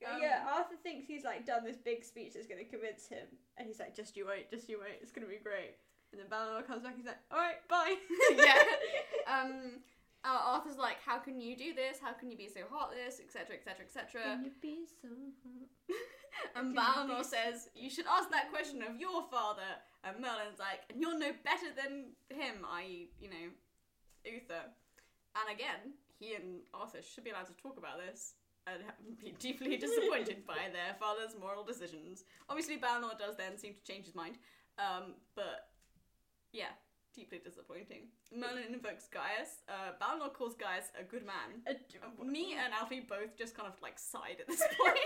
Um, yeah, Arthur thinks he's like done this big speech that's gonna convince him, and he's like, "Just you wait, just you wait, it's gonna be great." And then Balinor comes back, he's like, "All right, bye." yeah. Um, uh, Arthur's like, "How can you do this? How can you be so heartless, etc., etc., etc." you be so And Balinor says, "You should ask that question of your father." And Merlin's like, "And you're no better than him, i.e., you know, Uther." And again, he and Arthur should be allowed to talk about this and be deeply disappointed by their father's moral decisions. Obviously, Balinor does then seem to change his mind, um, but yeah, deeply disappointing. Merlin invokes Gaius. Uh, Balinor calls Gaius a good man. Uh, Me and Alfie both just kind of like sighed at this point.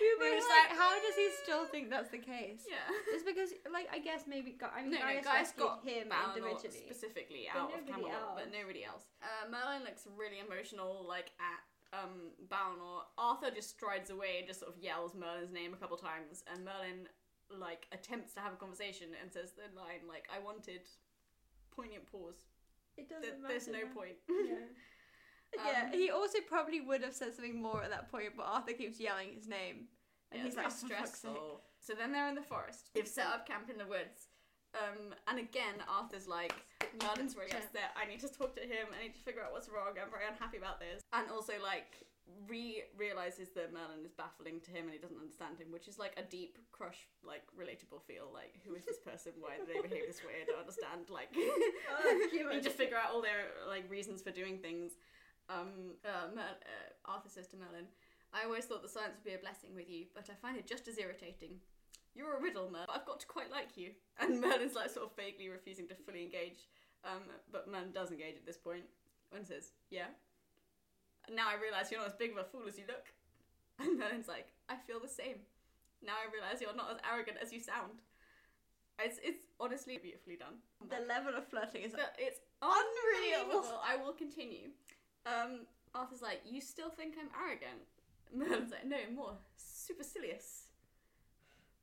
We were We were just like, how does he still think that's the case? yeah. It's because, like, I guess maybe Gu- I mean, No, no, Gaius Gaius rescued got him Balinor individually. specifically out of Camelot, but nobody else. Uh, Merlin looks really emotional, like at um, Balinor, Arthur just strides away and just sort of yells Merlin's name a couple times, and Merlin like attempts to have a conversation and says the line like, "I wanted." Poignant pause. It doesn't matter. there's no now. point. Yeah. yeah, Um, he also probably would have said something more at that point, but Arthur keeps yelling his name. And Yeah, he's it's like, very "Oh, for fuck's sake." stressful. So then they're in the forest. They've set up camp in the woods. Um, and again, Arthur's like, Merlin's really upset. I need to talk to him. I need to figure out what's wrong. I'm very unhappy about this. And also, like, re realizes that Merlin is baffling to him and he doesn't understand him, which is like a deep crush, like relatable feel. Like, who is this person? Why do they behave this way? I don't understand. Like, Oh, you just figure out all their like reasons for doing things. Um, uh, Mer- uh, Arthur says to Merlin, "I always thought the science would be a blessing with you, but I find it just as irritating. You're a riddle, Merlin. But I've got to quite like you." And Merlin's like sort of vaguely refusing to fully engage. Um, but Merlin does engage at this point and says, "Yeah." Now I realise you're not as big of a fool as you look. And Merlin's like, "I feel the same. Now I realise you're not as arrogant as you sound." It's it's honestly beautifully done. the level of flirting is So it's Unreal. unbelievable. I will continue. Um, Arthur's like, you still think I'm arrogant? Merlin's like, no, more supercilious.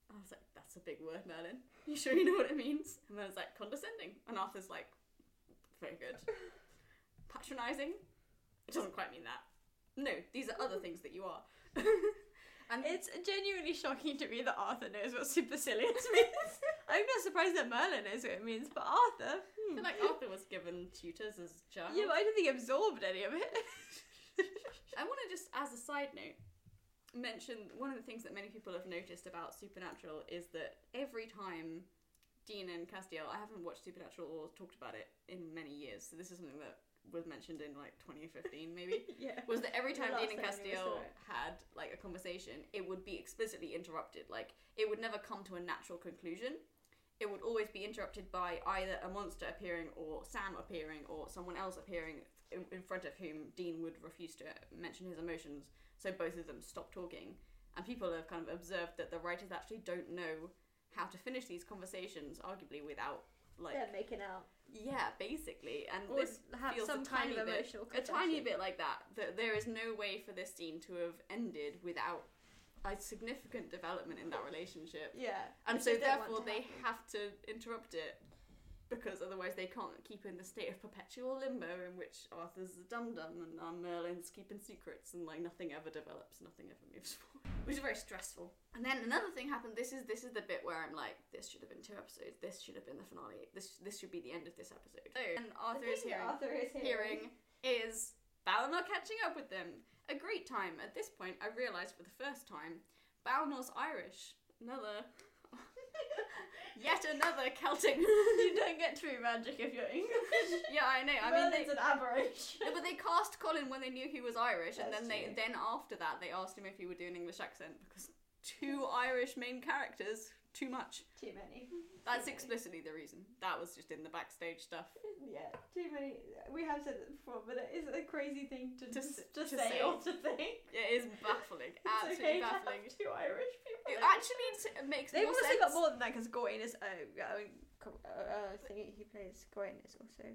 I was like, that's a big word, Merlin. You sure you know what it means? And Merlin's like, condescending. And Arthur's like, very good. Patronizing? It doesn't quite mean that. No, these are other things that you are. and It's genuinely shocking to me that Arthur knows what supercilious means. I'm not surprised that Merlin knows what it means, but Arthur. I Hmm. feel like Arthur was given tutors as a child. Yeah, but I don't think he absorbed any of it. I want to just, as a side note, mention one of the things that many people have noticed about Supernatural is that every time Dean and Castiel, I haven't watched Supernatural or talked about it in many years, so this is something that was mentioned in like 2015 maybe. yeah. was that every time Dean and last time we Castiel had like a conversation, it would be explicitly interrupted. Like it would never come to a natural conclusion. It would always be interrupted by either a monster appearing or Sam appearing or someone else appearing in, in front of whom Dean would refuse to mention his emotions. So both of them stop talking. And people have kind of observed that the writers actually don't know how to finish these conversations, arguably without like They're making out. yeah, basically. And Or this have feels some a tiny kind of bit, a tiny bit like that. That there is no way for this scene to have ended without a significant development in that relationship, Yeah. and so they don't want therefore they have to interrupt it because otherwise they can't keep in the state of perpetual limbo in which Arthur's a dum dum and um, Merlin's keeping secrets and like nothing ever develops, nothing ever moves forward, which is very stressful. And then another thing happened. This is this is the bit where I'm like, this should have been two episodes. This should have been the finale. This this should be the end of this episode. So, and Arthur is hearing Arthur is hearing is Balinor catching up with them. A great time. At this point, I realised for the first time, Balinor's Irish. Another. Yet another Celtic. you don't get true magic if you're English. yeah, I know. I mean, Merlin's an aberration. no, but they cast Colin when they knew he was Irish, and That's then they true. then after that they asked him if he would do an English accent because two Irish main characters, too much. Too many. That's explicitly the reason. That was just in the backstage stuff. Yeah, too many. We have said it before, but it is a crazy thing to, To just, to to say say. or to think. It is baffling, absolutely okay to baffling. have two Irish people. It actually makes They've also sense. got more than that because Gawain is. Uh, uh, co- uh, uh, thingy he plays Gawain is also.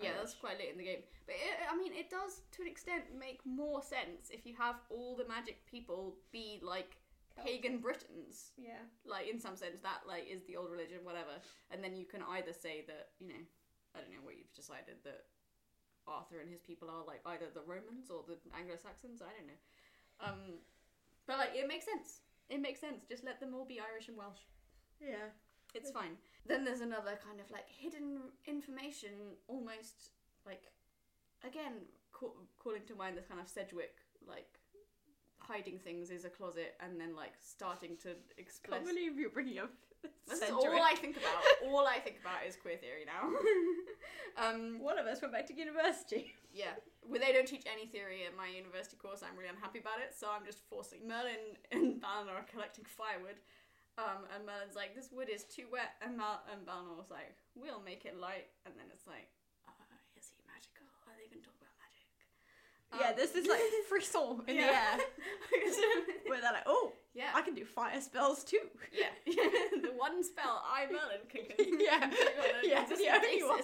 Yeah, that's quite late in the game. But it, I mean, it does to an extent make more sense if you have all the magic people be like pagan Britons. Yeah. Like in some sense, that like is the old religion, whatever. And then you can either say that you know, I don't know what you've decided that Arthur and his people are like either the Romans or the Anglo Saxons. I don't know. Um, but like it makes sense. It makes sense. Just let them all be Irish and Welsh. Yeah. It's fine. Then there's another kind of like hidden information, almost like, again, ca- calling to mind this kind of Sedgwick, like, hiding things is a closet and then like starting to I Can't express. believe you're bringing up. This is all I think about. all I think about is queer theory now. um, One of us went back to university. yeah, well, they don't teach any theory at my university course. I'm really unhappy about it, so I'm just forcing Merlin and Balinor are collecting firewood. Um, and Merlin's like, this wood is too wet, and, Mal- and Balinor's like, we'll make it light. And then it's like, uh, is he magical? Are they going to talk about magic? Yeah, this is like frisson in yeah. the air where they're like, oh, yeah, I can do fire spells too. yeah. the one spell I Merlin can, yeah, do yeah, the only one.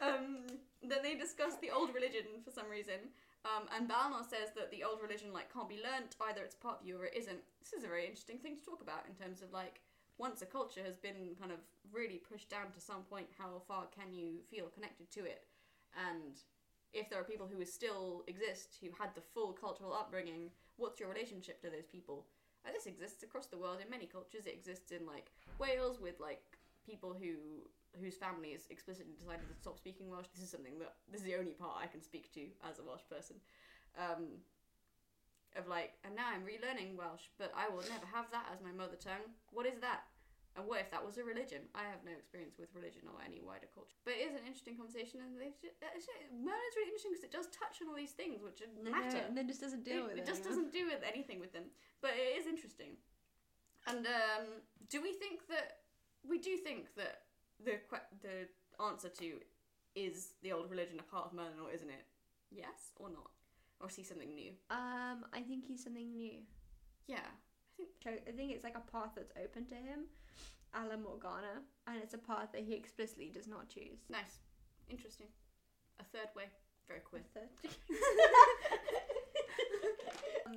um, then they discuss the old religion for some reason. Um, and Balinor says that the old religion like can't be learnt, either it's part of you or it isn't. This is a very interesting thing to talk about in terms of like once a culture has been kind of really pushed down to some point, how far can you feel connected to it? And if there are people who still exist who had the full cultural upbringing, what's your relationship to those people? And this exists across the world in many cultures. It exists in like Wales with like people who whose families explicitly decided to stop speaking Welsh. This is something that this is the only part I can speak to as a Welsh person. Um, of like, and now I'm relearning Welsh, but I will never have that as my mother tongue. What is that? And what if that was a religion? I have no experience with religion or any wider culture. But it is an interesting conversation, and just, it's, really interesting because it does touch on all these things which matter. and then just doesn't deal it, with it. it just doesn't do with anything with them. But it is interesting. And um, do we think that we do think that the the answer to is the old religion a part of Merlin or isn't it? Yes or not? Or is he something new? Um, I think he's something new. Yeah. I think it's like a path that's open to him, a la Morgana, and it's a path that he explicitly does not choose. Nice. Interesting. A third way. Very quick. Third.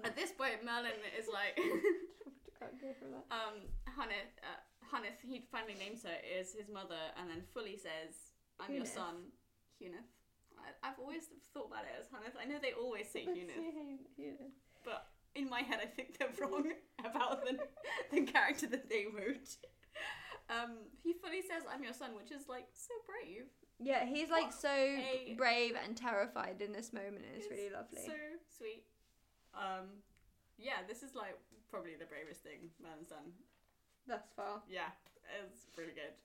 At this point, Merlin is like, Can't go from that. um, Haneth, uh, Haneth, he finally names her, is his mother, and then fully says, I'm your Huneth. son, Huneth. I, I've always thought about it as Haneth. I know they always say Huneth, but in my head, I think they're wrong about the, the character that they wrote. Um, he fully says, I'm your son, which is like so brave. Yeah, he's like so a- brave and terrified in this moment. and It's really lovely. So sweet. Um, yeah, this is like probably the bravest thing man's done Thus far. Yeah, it's really good.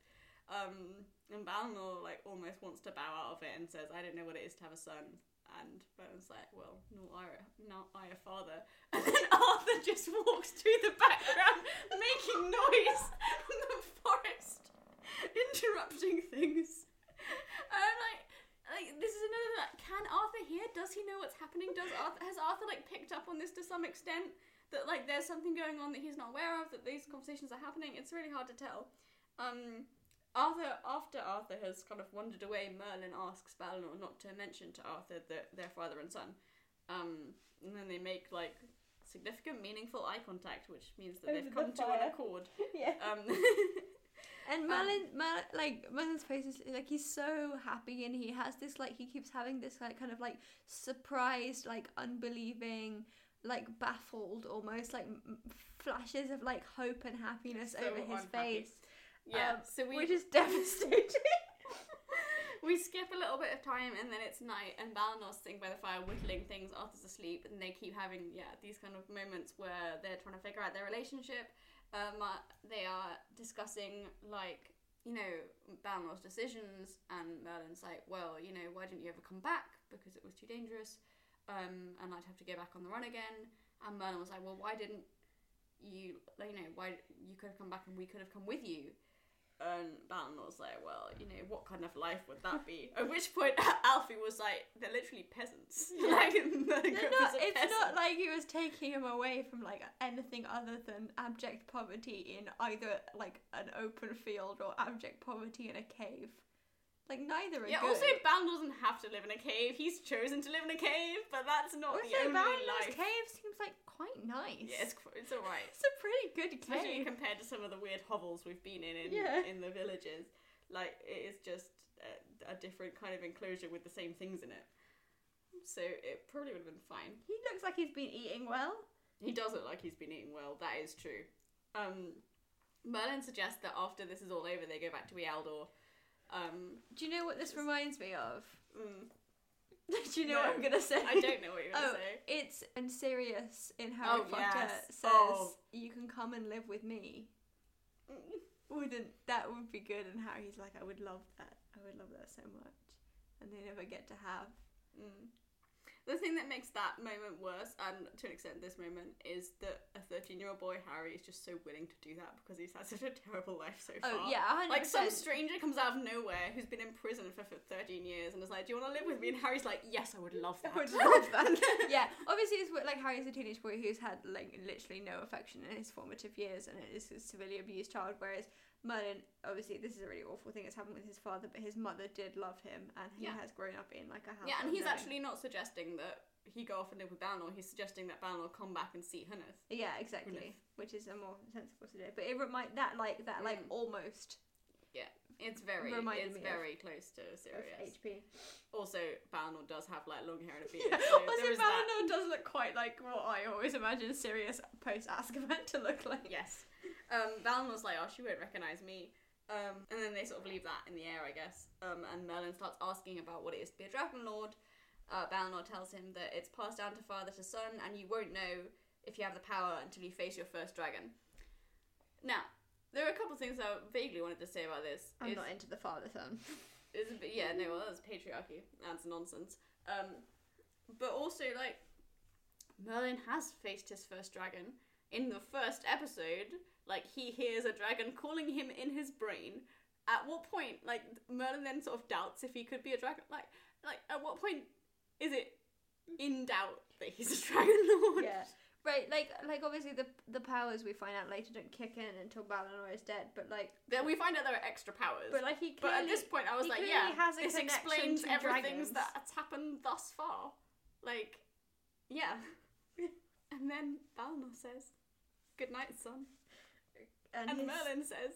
Um, and Balinor like almost wants to bow out of it and says, "I don't know what it is to have a son." And Merlin's like, "Well, no, I, not I, a father." And then Arthur just walks through the background, making noise in the forest, interrupting things. And I'm like, like this is another. Can Arthur hear? Does he know what's happening? Does Arthur has Arthur like picked up on this to some extent? That like there's something going on that he's not aware of. That these conversations are happening. It's really hard to tell. Um, Arthur, after Arthur has kind of wandered away, Merlin asks Balinor not to mention to Arthur that they're father and son. Um, and then they make like significant, meaningful eye contact, which means that Over they've the come to an accord. yeah. Um, And Merlin, Mer- like Merlin's face is like he's so happy, and he has this like he keeps having this like kind of like surprised, like unbelieving, like baffled almost like m- flashes of like hope and happiness So over his unhappy. face, yeah, Um, so we which is devastating. we skip a little bit of time and then it's night and Balinor's sitting by the fire whittling things, Arthur's asleep and they keep having, yeah, these kind of moments where they're trying to figure out their relationship. Um, uh, they are discussing, like, you know, Balinor's decisions and Merlin's like, well, you know, why didn't you ever come back? Because it was too dangerous um, and I'd have to go back on the run again. And Merlin was like, well, why didn't you, you know, why you could have come back and we could have come with you? And Balinor's like, well, you know, what kind of life would that be? At which point, Alfie was like, they're literally peasants. like, They're not, it's peasant. not like he was taking him away from like anything other than abject poverty in either like an open field or abject poverty in a cave. Like neither are Yeah, good. also, Balinor doesn't have to live in a cave. He's chosen to live in a cave, but that's not the Also, only Balinor's life. cave seems like quite nice. Yeah, it's, it's alright. It's a pretty good Especially cave. compared to some of the weird hovels we've been in in, Yeah. in the villages. Like, it is just a, a different kind of enclosure with the same things in it. So it probably would have been fine. He looks like he's been eating well. He does look like he's been eating well. That is true. Um, Merlin suggests that after this is all over, they go back to Ealdor. Um, Do you know what this reminds me of? mm, Do you know what I'm gonna say? I don't know what you're gonna Oh, say. It's when Sirius in Harry Oh, Potter yes. says, Oh. "You can come and live with me." Mm. Wouldn't that would be good? And Harry's like, "I would love that. I would love that so much." And they never get to have. Mm. The thing that makes that moment worse, and to an extent this moment, is that a 13 year old boy, Harry, is just so willing to do that because he's had such a terrible life so oh, far. Oh yeah, hundred Like some stranger comes out of nowhere who's been in prison for, for 13 years and is like, Do you want to live with me? And Harry's like, Yes, I would love that. I would love that. yeah, obviously it's like Harry's a teenage boy who's had like literally no affection in his formative years and is a severely abused child. Whereas Merlin, obviously this is a really awful thing that's happened with his father, but his mother did love him and he Yeah. has grown up in like a house. yeah, and he's actually not suggesting that he go off and live with Balinor, he's suggesting that Balinor come back and see Hunith. Yeah, exactly. Which is a more sensible to do. But it remind that like that like Mm. almost It's very, Reminded it's me of- very close to of Sirius. HP. Also, Balinor does have like long hair and a beard. Yeah, so also there is that. Balinor does look quite like what I always imagine Sirius post Azkaban to look like. Yes. Um, was like, oh, she won't recognise me. Um, and then they sort of leave that in the air, I guess. Um, and Merlin starts asking about what it is to be a Dragon Lord. Uh, Balinor tells him that it's passed down to father to son, and you won't know if you have the power until you face your first dragon. Now, there are a couple of things I vaguely wanted to say about this. I'm It's- not into the father son. a bit, yeah, no, well, that's patriarchy. That's nonsense. Um, but also, like, Merlin has faced his first dragon. In the first episode, like, he hears a dragon calling him in his brain. At what point, like, Merlin then sort of doubts if he could be a dragon? Like, like at what point is it in doubt that he's a dragon lord? yeah. Right, like like obviously the the powers we find out later don't kick in until Balinor is dead, but like Then we find out there are extra powers. but like he But at this point, I was like, clearly yeah, has this explains to everything that's happened thus far. Like, yeah. and then Balinor says, "Good night, son," and, and Merlin says,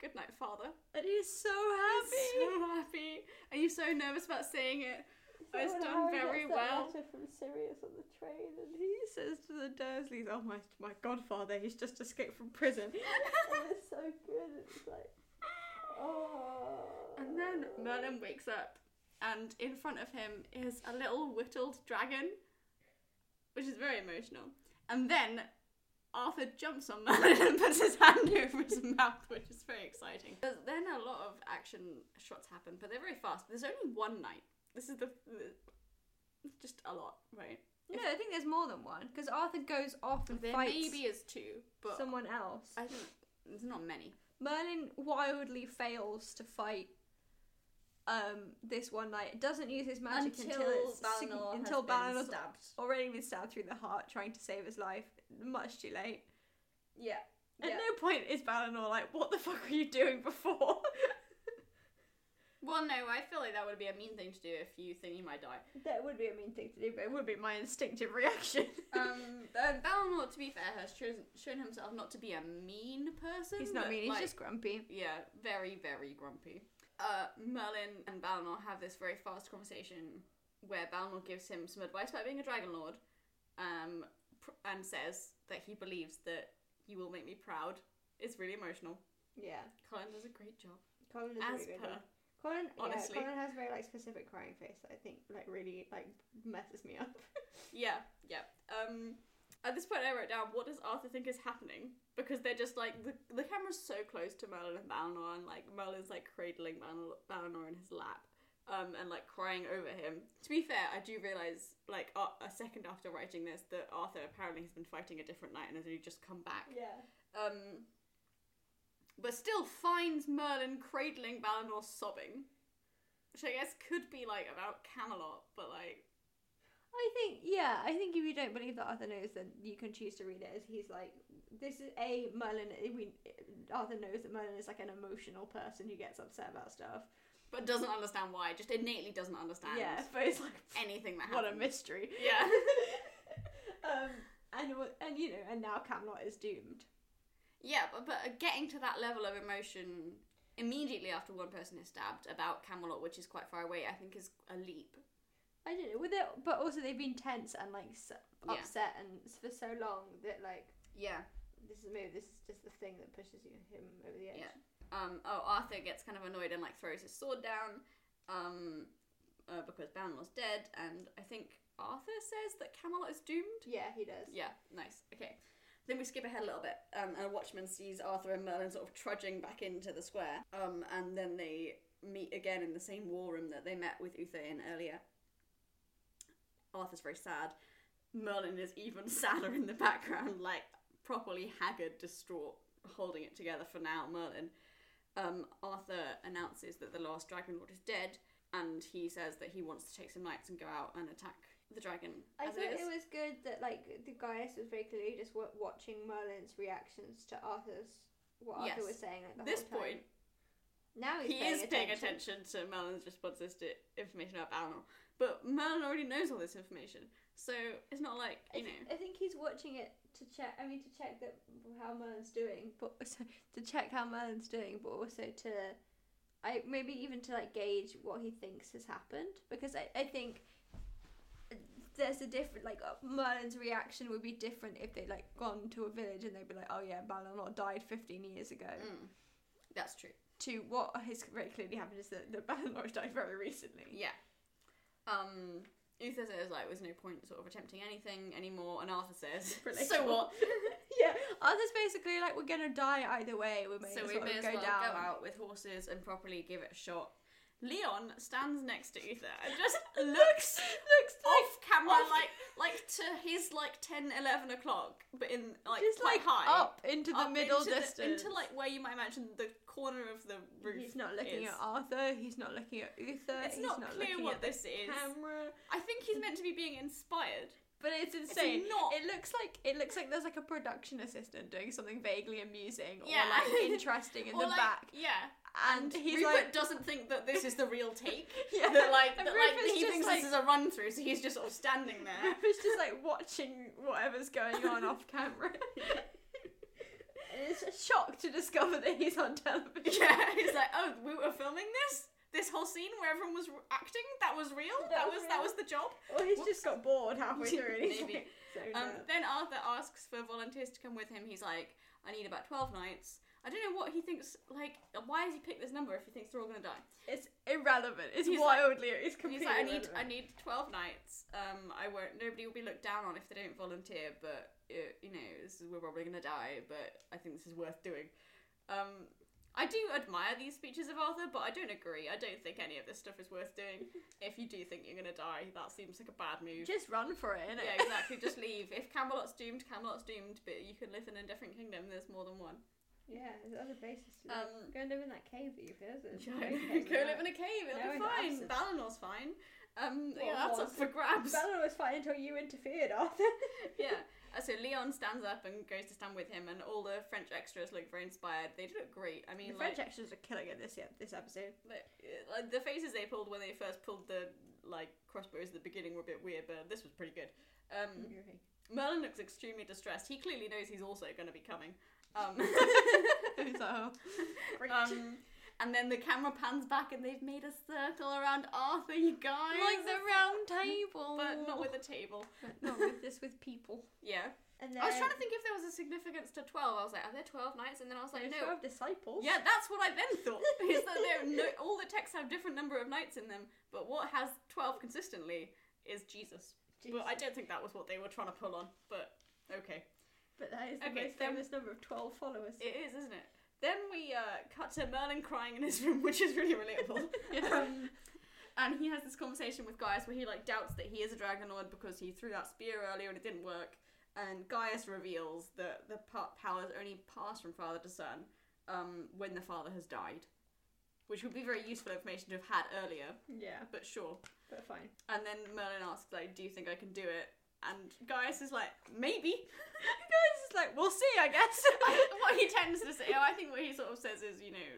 "Good night, father." and he's so happy. He's So happy. Are you so nervous about saying it? Oh, it's done very well. from Sirius on the train, and he says to the Dursleys, "Oh my, my godfather, he's just escaped from prison." and it's so good. It's like, oh. And then Merlin wakes up, and in front of him is a little whittled dragon, which is very emotional. And then Arthur jumps on Merlin and puts his hand over his mouth, which is very exciting. There's, then a lot of action shots happen, but they're very fast. There's only one night. This is the, the just a lot, right? No, I think there's more than one because Arthur goes off and There fights maybe is two, but someone else. I think there's not many. Merlin wildly fails to fight um this one night. Doesn't use his magic until, it's sig- until Balinor stabbed. already been stabbed through the heart trying to save his life. Much too late. Yeah. At Yeah. no point is Balinor like, "What the fuck were you doing before?" Well, no, I feel like that would be a mean thing to do if you think you might die. that would be a mean thing to do, but it would be my instinctive reaction. um, uh, Balinor, to be fair, has chosen, shown himself not to be a mean person. he's not mean. He's like, just grumpy. yeah, very, very grumpy. Uh, Merlin and Balinor have this very fast conversation where Balinor gives him some advice about being a Dragon Lord, um, and says that he believes that you will make me proud. It's really emotional. Yeah, Colin does a great job, Colin is as really good. per. though. Colin, honestly. yeah, Colin has a very like specific crying face that I think like really like messes me up. Yeah, yeah. Um, at this point, I wrote down, what does Arthur think is happening? Because they're just like, the, the camera's so close to Merlin and Balinor, and like, Merlin's like cradling Balinor, Balinor in his lap, um, and like crying over him. To be fair, I do realise, like, uh, a second after writing this, that Arthur apparently has been fighting a different knight and has only just come back. Yeah. Um, but still finds Merlin cradling Balinor sobbing. Which I guess could be like about Camelot, but like, I think, yeah, I think if you don't believe that Arthur knows, then you can choose to read it as he's like, this is a Merlin. We Arthur knows that Merlin is like an emotional person who gets upset about stuff. But doesn't understand why. Just innately doesn't understand. Yeah, but it's like anything that happens. what a mystery. Yeah. um, and and you know, and now Camelot is doomed. yeah, but but getting to that level of emotion immediately after one person is stabbed about Camelot, which is quite far away, I think is a leap. I don't know, with it, but also they've been tense and like s Yeah. upset and for so long that like Yeah. this is maybe this is just the thing that pushes you him over the edge. Yeah. Um. Oh, Arthur gets kind of annoyed and like throws his sword down. Um. Uh, because dead, and I think Arthur says that Camelot is doomed. Yeah, he does. Yeah, nice. Okay. Then we skip ahead a little bit, um, and a watchman sees Arthur and Merlin sort of trudging back into the square, um, and then they meet again in the same war room that they met with Uther in earlier. Arthur's very sad. Merlin is even sadder in the background, like properly haggard, distraught, holding it together for now. Merlin. Um, Arthur announces that the last Dragon Lord is dead, and he says that he wants to take some knights and go out and attack the dragon. I thought it it, was good that like the Gaius was very clearly just w- watching Merlin's reactions to Arthur's what Arthur Yes. was saying like this point, Now he's he paying is paying attention to Merlin's responses to information about Balinor. But Merlin already knows all this information. So it's not like I, you th- know. I think he's watching it to check. I mean, to check that how Merlin's doing, but also to check how Merlin's doing, but also to, I maybe even to like gauge what he thinks has happened because I I think there's a different like uh, Merlin's reaction would be different if they'd like gone to a village and they'd be like, oh yeah, Balinor died 15 years ago. Mm, that's true. To what has very clearly happened is that the Balinor died very recently. Yeah. Um. Uther says like, "There's no point sort of attempting anything anymore," and Arthur says, "So what? yeah, Arthur's basically like, we're gonna die either way. We may so as we well may as go well down. go out with horses and properly give it a shot." Leon stands next to Uther and just looks Looks off camera off- like like to his like 10 11 o'clock but in like just quite like high up into the Up middle into the- distance. into like where you might imagine the corner of the roof He's not looking is. at Arthur. He's not looking at Uther. it's he's not, not, clear what at the this is camera. i think he's meant to be being inspired But it's insane. not. It looks like it looks like there's like a production assistant doing something vaguely amusing Yeah. or like interesting in or the like, back, yeah and, and he's Rupert like, doesn't think that this is the real take yeah, that like that like he thinks like, this is a run through so he's just sort of standing there Rupert's just like watching whatever's going on off camera. it's a shock to discover that he's on television. yeah he's like oh we were filming this this whole scene where everyone was acting that was real That that was was that was the job Or he's Whoops. just got bored halfway through and he's Maybe. like, zoned Um, then Arthur asks for volunteers to come with him. He's like, I need about 12 nights. I don't know what he thinks, like, why has he picked this number if he thinks they're all gonna die? It's irrelevant. It's He's like- wildly. it's He's completely like, I need, I need 12 nights. Um, I won't, nobody will be looked down on if they don't volunteer, but, uh, you know, this is, we're probably gonna die, but I think this is worth doing. Um, I do admire these speeches of Arthur, but I don't agree. I don't think any of this stuff is worth doing. if you do think you're gonna die, that seems like a bad move. Just run for it, innit? Yeah, exactly. Just leave. If Camelot's doomed, Camelot's doomed. But you can live in a different kingdom. There's more than one. Yeah, there's other places to live. Um, Go and live in that cave that you've visited. Go live in a cave. It'll No, be fine. Balinor's fine. Um, What yeah, that's up for grabs. Was fine until you interfered, Arthur. yeah. Uh, so Leon stands up and goes to stand with him, and all the French extras look very inspired. They look great. I mean, the like, French extras are killing it this year, this episode. like, uh, like, the faces they pulled when they first pulled the like crossbows at the beginning were a bit weird, but this was pretty good. Um, Merlin looks extremely distressed. He clearly knows he's also going to be coming. Um, so. Um, and then the camera pans back and they've made a circle around Arthur, you guys. like the round table, But not with a table. But not with this with people. Yeah. And then I was trying to think if there was a significance to 12. I was like, are there 12 knights? And then I was like, there's no. twelve disciples. Yeah, that's what I then thought. Is that there no, all the texts have different number of knights in them, but what has 12 consistently is Jesus. Jesus. But I don't think that was what they were trying to pull on, but okay. But that is the Okay, most famous number of twelve followers. It is, isn't it? Then we uh, cut to Merlin crying in his room, which is really relatable. um, and he has this conversation with Gaius where he like doubts that he is a dragon lord because he threw that spear earlier and it didn't work. And Gaius reveals that the powers only pass from father to son um, when the father has died, which would be very useful information to have had earlier. yeah, But sure. but fine. And then Merlin asks like, "Do you think I can do it?" And Gaius is like, "Maybe." Gaius, is like we'll see, I guess. what he tends to say, I think what he sort of says is, you know,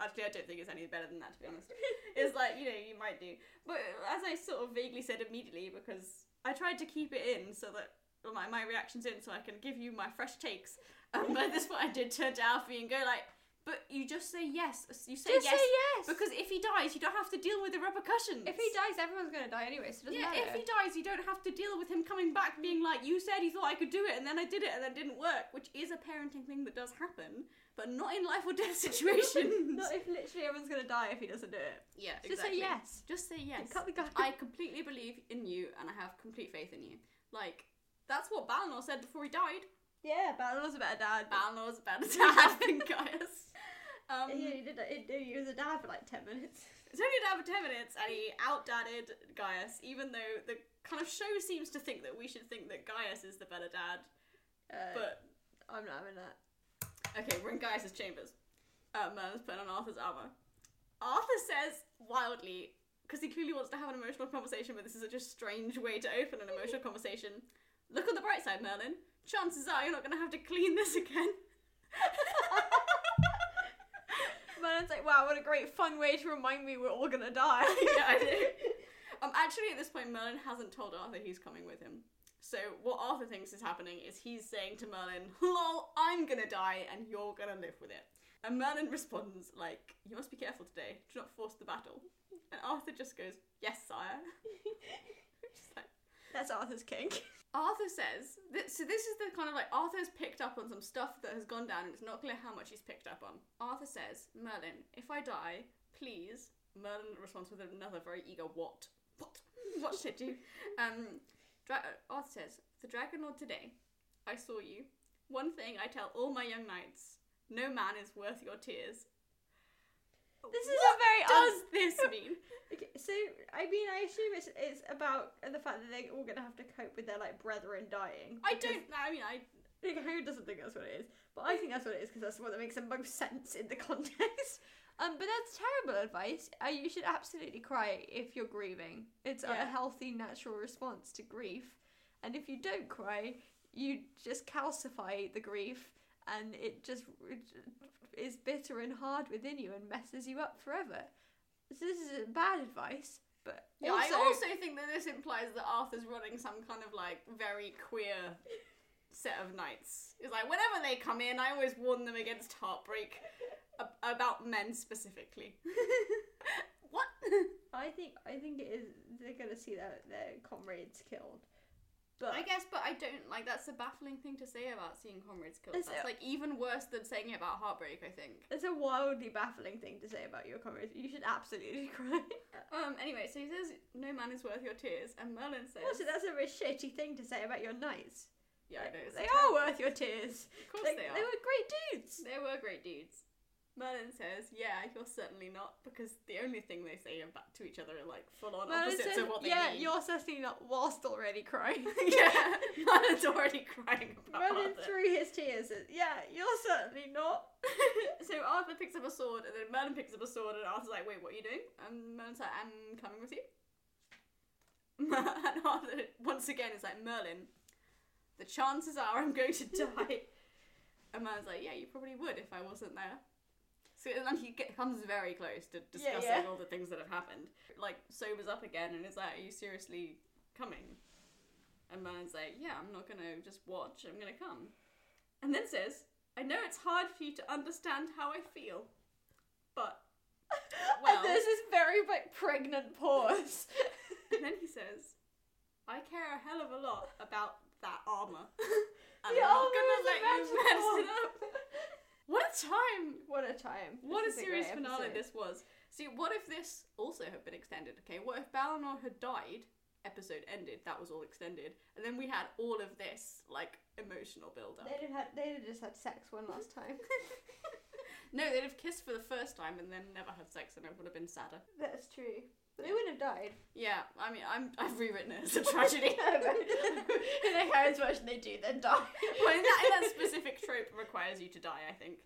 actually, I don't think it's any better than that, to be honest. It's like, you know, you might do. But as I sort of vaguely said immediately, because I tried to keep it in so that my, my reaction's in so I can give you my fresh takes. Um, but this what I did turn to Alfie and go like, but you just say yes. You say Just yes. say yes. Because if he dies, you don't have to deal with the repercussions. if he dies, everyone's gonna die anyway, so it doesn't Yeah, matter. if he dies, you don't have to deal with him coming back being like, you said you thought I could do it, and then I did it, and then it didn't work, which is a parenting thing that does happen, but not in life or death situations. Not if literally everyone's gonna die if he doesn't do it. yeah, Just exactly. say yes. Just say yes. Cut the guy. I completely believe in you, and I have complete faith in you. Like, that's what Balinor said before he died. Yeah, Balin's a better dad. Balinor's a better dad than Gaius. Um, yeah, he did. He, he was a dad for like ten minutes. It's only a dad for 10 minutes and he outdadded Gaius, even though the kind of show seems to think that we should think that Gaius is the better dad. Uh, But, I'm not having that. okay, we're in Gaius's chambers. Uh, Merlin's putting on Arthur's armour. Arthur says wildly, because he clearly wants to have an emotional conversation, but this is such a strange way to open an emotional conversation. Look on the bright side, Merlin. Chances are you're not going to have to clean this again. Merlin's like, wow, what a great fun way to remind me we're all gonna die. yeah, I do. Um, actually, at this point, Merlin hasn't told Arthur he's coming with him. So what Arthur thinks is happening is he's saying to Merlin, "Lol, I'm gonna die, and you're gonna live with it." And Merlin responds like, "You must be careful today. Do not force the battle." And Arthur just goes, "Yes, sire." Just like, That's Arthur's kink. Arthur says, so this is the kind of like Arthur's picked up on some stuff that has gone down and it's not clear how much he's picked up on. Arthur says, Merlin, if I die, please. Merlin responds with another very eager what? What? What should you? Um, Dra- Arthur says, The Dragon Lord today, I saw you. One thing I tell all my young knights no man is worth your tears. This is what a very does un- this mean? Okay, so I mean, I assume it's it's about the fact that they're all gonna have to cope with their like brethren dying. I don't. I mean, I. Like, who doesn't think that's what it is? But I think that's what it is because that's what that makes the most sense in the context. Um, but that's terrible advice. Uh, you should absolutely cry if you're grieving. It's a healthy, natural response to grief. And if you don't cry, you just calcify the grief, and it just is bitter and hard within you and messes you up forever. So this is bad advice. But Yeah, also, I also think that this implies that Arthur's running some kind of like very queer set of knights. It's like whenever they come in, I always warn them against heartbreak ab- about men specifically. what? I think I think it is they're gonna see their their comrades killed. But I guess, but I don't like. That's a baffling thing to say about seeing comrades killed. It's- That's like even worse than saying it about heartbreak. I think. it's a wildly baffling thing to say about your comrades. You should absolutely cry. Um. Anyway, so he says, "No man is worth your tears," and Merlin says, also, that's a very shitty thing to say about your knights. "Yeah, I know. they terrible. are worth your tears. Of course Like, they are. They were great dudes. They were great dudes. Merlin says, "Yeah, you're certainly not," because the only thing they say about to each other are like full on opposites says, of what they yeah, mean. you're certainly not. Whilst already crying. yeah, Merlin's already crying about Merlin Arthur. through his tears. says, Yeah, you're certainly not. so Arthur picks up a sword, and then Merlin picks up a sword, and Arthur's like, "Wait, what are you doing?" And Merlin's like, "I'm coming with you." and Arthur once again is like, "Merlin, the chances are I'm going to die." and Merlin's like, "Yeah, you probably would if I wasn't there." So and he get, comes very close to discussing yeah. all the things that have happened. Like sobers up again and is like, "Are you seriously coming?" And Merlin's like, "Yeah, I'm not gonna just watch. I'm gonna come." And then says, "I know it's hard for you to understand how I feel, but well." and there's this very like pregnant pause. And then he says, "I care a hell of a lot about that armor, I'm not armor gonna let you mess it up." What a time! what a time. What a This is serious great finale episode. this was. See, what if this also had been extended? Okay, what if Balinor had died? Episode ended. That was all extended, and then we had all of this like emotional build up. They'd have had, they'd have just had sex one last time. No, they'd have kissed for the first time and then never had sex, and it would have been sadder. That's true. They wouldn't have died. Yeah, I mean, I'm I've rewritten it as a tragedy. in the Harry's version, they do then die. well, in that, in that specific trope requires you to die. I think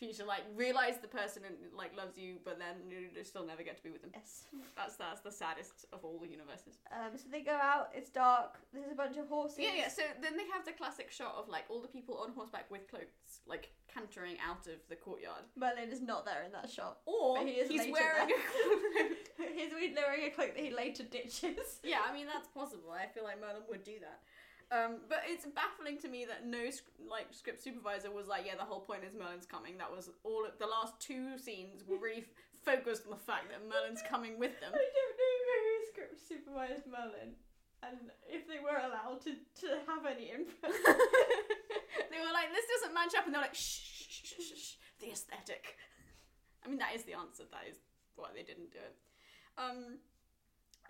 to like realize the person and like loves you, but then you still never get to be with them. Yes. That's that's the saddest of all the universes. Um, so they go out. It's dark. There's a bunch of horses. Yeah, yeah. So then they have the classic shot of like all the people on horseback with cloaks, like cantering out of the courtyard, Merlin is not there in that shot. or he is he's wearing there. a cloak. He's wearing a cloak that he later ditches. yeah, I mean that's possible. I feel like Merlin would do that. Um, but it's baffling to me that no like script supervisor was like, yeah, the whole point is Merlin's coming. That was all. Of, the last two scenes were really f- focused on the fact that Merlin's coming with them. I don't know who script supervised Merlin, and if they were allowed to, to have any input. they were like, this doesn't match up, and they're like, shh, shh, shh, shh, shh, the aesthetic. I mean, that is the answer. That is why they didn't do it. Um,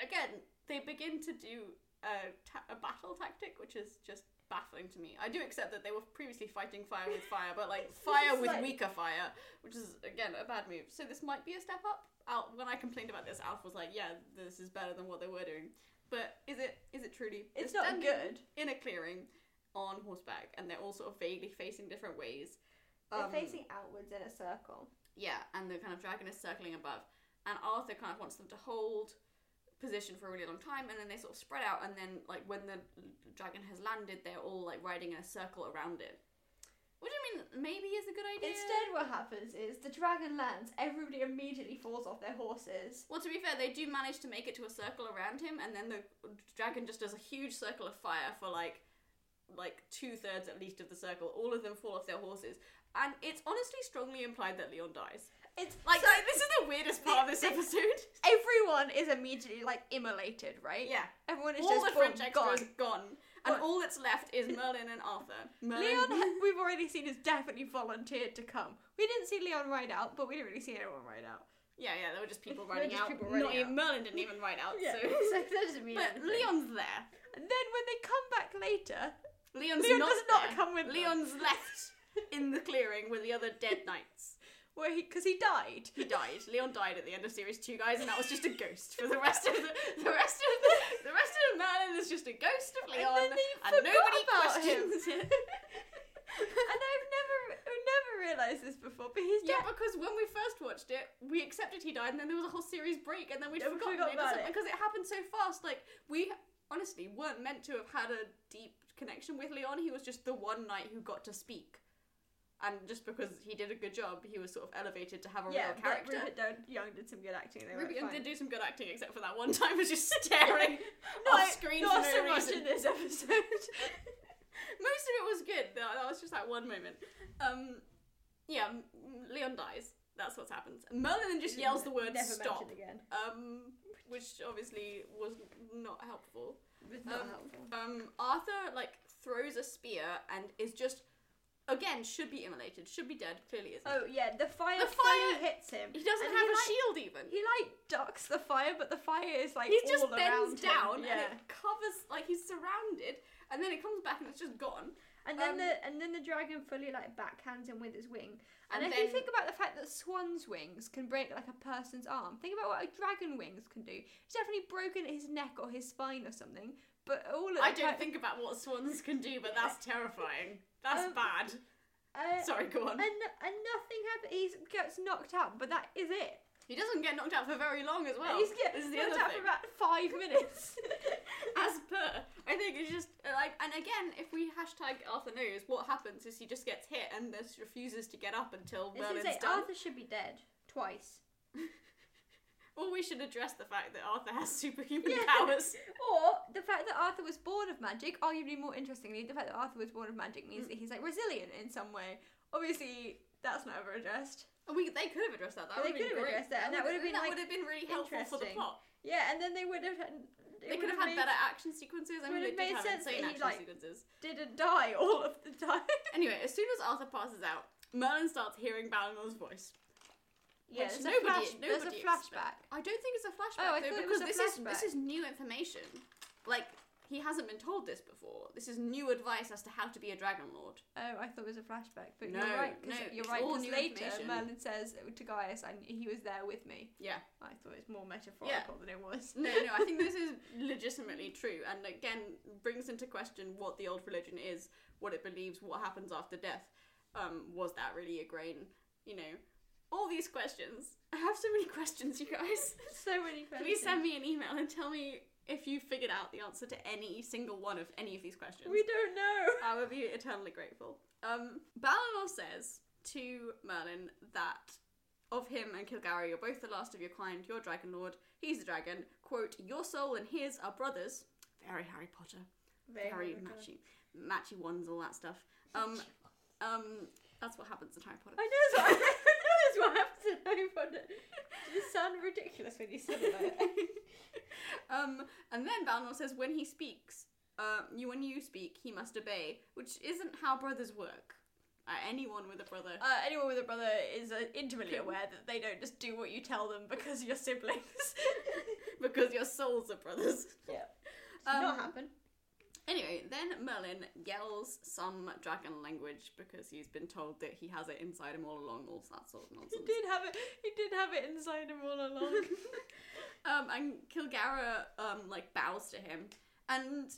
again, they begin to do a, ta- a battle tactic, which is just baffling to me. I do accept that they were previously fighting fire with fire, but like fire with like- weaker fire, which is again a bad move. So this might be a step up. Al, when I complained about this, Alf was like, "Yeah, this is better than what they were doing." But is it? Is it truly? It's not good. in a clearing on horseback, and they're all sort of vaguely facing different ways. They're Um, facing outwards in a circle. yeah, and the kind of dragon is circling above, and Arthur kind of wants them to hold position for a really long time, and then they sort of spread out, and then like when the dragon has landed, they're all like riding in a circle around it. What do you mean? Maybe is a good idea. Instead, what happens is the dragon lands, everybody immediately falls off their horses. Well, to be fair, they do manage to make it to a circle around him, and then the dragon just does a huge circle of fire for like, like two thirds at least of the circle. All of them fall off their horses, and it's honestly strongly implied that Leon dies. It's Like, so- this is the weirdest part of this episode. everyone is immediately like immolated, right? Yeah, Everyone is all just the French boom, extras gone. gone, and all that's left is Merlin and Arthur. Merlin, Leon, we've already seen, has definitely volunteered to come. We didn't see Leon ride out, but we didn't really see anyone ride out. yeah, yeah, there were just people riding just out. people Not riding even Merlin didn't even ride out. Yeah, So, so that doesn't mean but anything. Leon's there. And then when they come back later, Leon's Leon not does not there. come with them. Leon's left in the clearing with the other dead knights. Where he because he died. He died. Leon died at the end of series two, guys, and that was just a ghost for the rest of the the rest of the, the rest of Merlin is just a ghost of And Leon, then and nobody questions him. it. and I've never, I've never realised this before. But he's Yeah, dead. because when we first watched it, we accepted he died, and then there was a whole series break, and then we'd Yeah, we forgotten forgot it, about it. because it happened so fast. Like we honestly weren't meant to have had a deep connection with Leon. He was just the one knight who got to speak. And just because he did a good job, he was sort of elevated to have a yeah, real character. Rupert Young did some good acting. They Ruby fine. did do some good acting, except for that one time was just staring Not- off screen not for so no much reason. in this episode. Most of it was good. That, was just that one moment. Um, yeah, Leon dies. That's what happens. Merlin then just yells the word Never "stop," again. um, which obviously was not helpful. Was not Um, helpful. Um, Arthur like throws a spear and is just again should be immolated, should be dead. Clearly isn't. Oh yeah, the fire, The fire- hits him. he doesn't and have he, a like, shield even. He like ducks the fire, but the fire is like he just bends down Yeah. and it covers like he's surrounded, and then it comes back and it's just gone. And then Um, the and then the dragon fully like backhands him with his wing. And, And if you think about the fact that swan's wings can break like a person's arm, think about what a dragon wings can do. It's definitely broken his neck or his spine or something. But all I don't think about what swans can do, but that's terrifying. That's Um, bad. uh, Sorry, go on. And and nothing happens. He gets knocked out, but that is it. He doesn't get knocked out for very long as well. He's this is the knocked other out thing. for about five minutes. As per, I think it's just like, and again, if we hashtag Arthur knows, what happens is he just gets hit and just refuses to get up until I was gonna Merlin's done. Arthur should be dead twice. Or we should address the fact that Arthur has superhuman Yeah. powers. Or the fact that Arthur was born of magic, arguably more interestingly, the fact that Arthur was born of magic means Mm. that he's like resilient in some way. Obviously, that's not ever addressed. And we, they could have addressed that. That They would have could been have great. addressed that, and that would have been, that like, would have been really helpful for the interesting. plot. Yeah, and then they would have. They could have had better action sequences. I would mean, they did made have sense that insane he, action like- sequences. Didn't die all of the time. Anyway, as soon as Arthur passes out, Merlin starts hearing Balinor's voice. Yeah, Which there's nobody- a flash, there's a nobody flashback. I don't think it's a flashback Oh, I though, thought it was because a this is this is new information. Like he hasn't been told this before. This is new advice as to how to be a dragon lord. Oh, I thought it was a flashback, but No, you're right. Cause no, you're it's right. all Because new later information. Merlin says to Gaius, "I he was there with me." Yeah. I thought it was more metaphorical than it was. No, no, I think this is legitimately true, and again brings into question what the old religion is, what it believes, what happens after death. Um, was that really Igraine? You know, all these questions. I have so many questions, you guys. so many questions. Please send me an email and tell me if you figured out the answer to any single one of any of these questions. We don't know. I will be eternally grateful. Um, Balinor says to Merlin that of him and Kilgharrah, you're both the last of your kind, you're Dragon Lord, he's the dragon. Quote, your soul and his are brothers. Very Harry Potter. Very, matchy. Matchy ones, all that stuff. Um, um, that's what happens in Harry Potter. I know that's what, I know that's what happens in Harry Potter. It just sounded ridiculous when you said it that. um, and then Balinor says when he speaks, uh, you when you speak, he must obey, which isn't how brothers work. Uh, anyone with a brother. Uh, anyone with a brother is uh, intimately aware that they don't just do what you tell them because you're siblings. because your souls are brothers. yeah. Um, not happen. Anyway, then Merlin yells some dragon language because he's been told that he has it inside him all along, all that sort of nonsense. He did have it. He did have it inside him all along. um, and Kilgharrah um like bows to him, and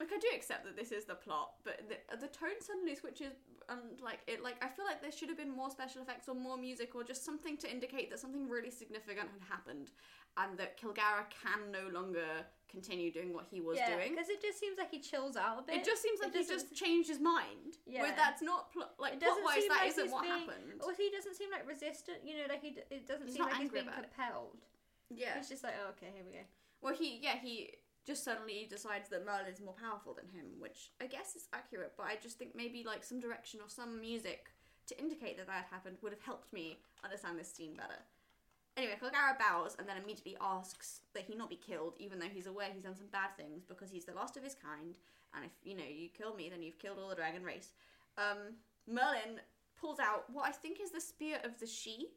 like I do accept that this is the plot, but the the tone suddenly switches and like it like I feel like there should have been more special effects or more music or just something to indicate that something really significant had happened and that Kilgharrah can no longer continue doing what he was yeah, doing. because it just seems like he chills out a bit. It just seems like he just changed his mind. Yeah. Where that's not pl- like plot wise seem that like isn't what being- happened. Also, he doesn't seem like resistant. You know, like he. d- It doesn't He's seem like he's being about it. compelled. Yeah. He's just like, oh, okay, here we go. Well, he yeah he just suddenly he decides that Merlin's more powerful than him, which I guess is accurate. But I just think maybe like some direction or some music to indicate that that happened would have helped me understand this scene better. Anyway, Kilgharrah bows and then immediately asks that he not be killed, even though he's aware he's done some bad things because he's the last of his kind. And if you know you kill me, then you've killed all the dragon race. Um, Merlin pulls out what I think is the spear of the she.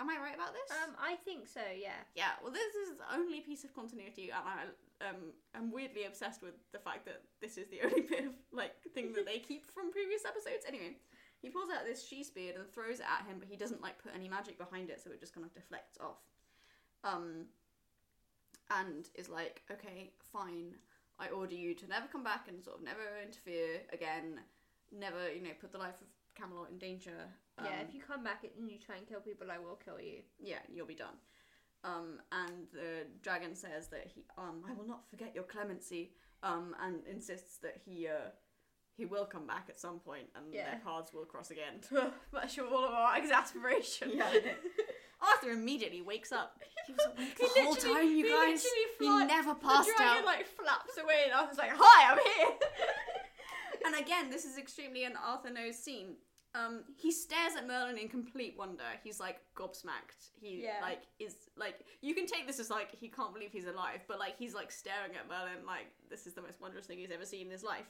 Am I right about this? Um, I think so. Yeah. Yeah, well, this is the only piece of continuity, and I um, am weirdly obsessed with the fact that this is the only bit of like thing that they keep from previous episodes. Anyway, he pulls out this she spear and throws it at him, but he doesn't like put any magic behind it, so it just kind of deflects off. Um, and is like, okay, fine, I order you to never come back and sort of never interfere again, never, you know, put the life of Camelot in danger. yeah. Um, If you come back and you try and kill people, I will kill you. yeah, you'll be done. Um, and the dragon says that he, um, I will not forget your clemency, um, and insists that he, uh, he will come back at some point, and Yeah. their paths will cross again. Much of all of our exasperation. Yeah, Arthur immediately wakes up. He was awake the whole time, you he guys. literally He fly- never The passed dragon out. like flaps away, and Arthur's like, "Hi, I'm here." And again, this is extremely an Arthur knows scene. Um, he stares at Merlin in complete wonder. He's like gobsmacked. He Yeah. like is like you can take this as like he can't believe he's alive, but like he's like staring at Merlin like this is the most wondrous thing he's ever seen in his life.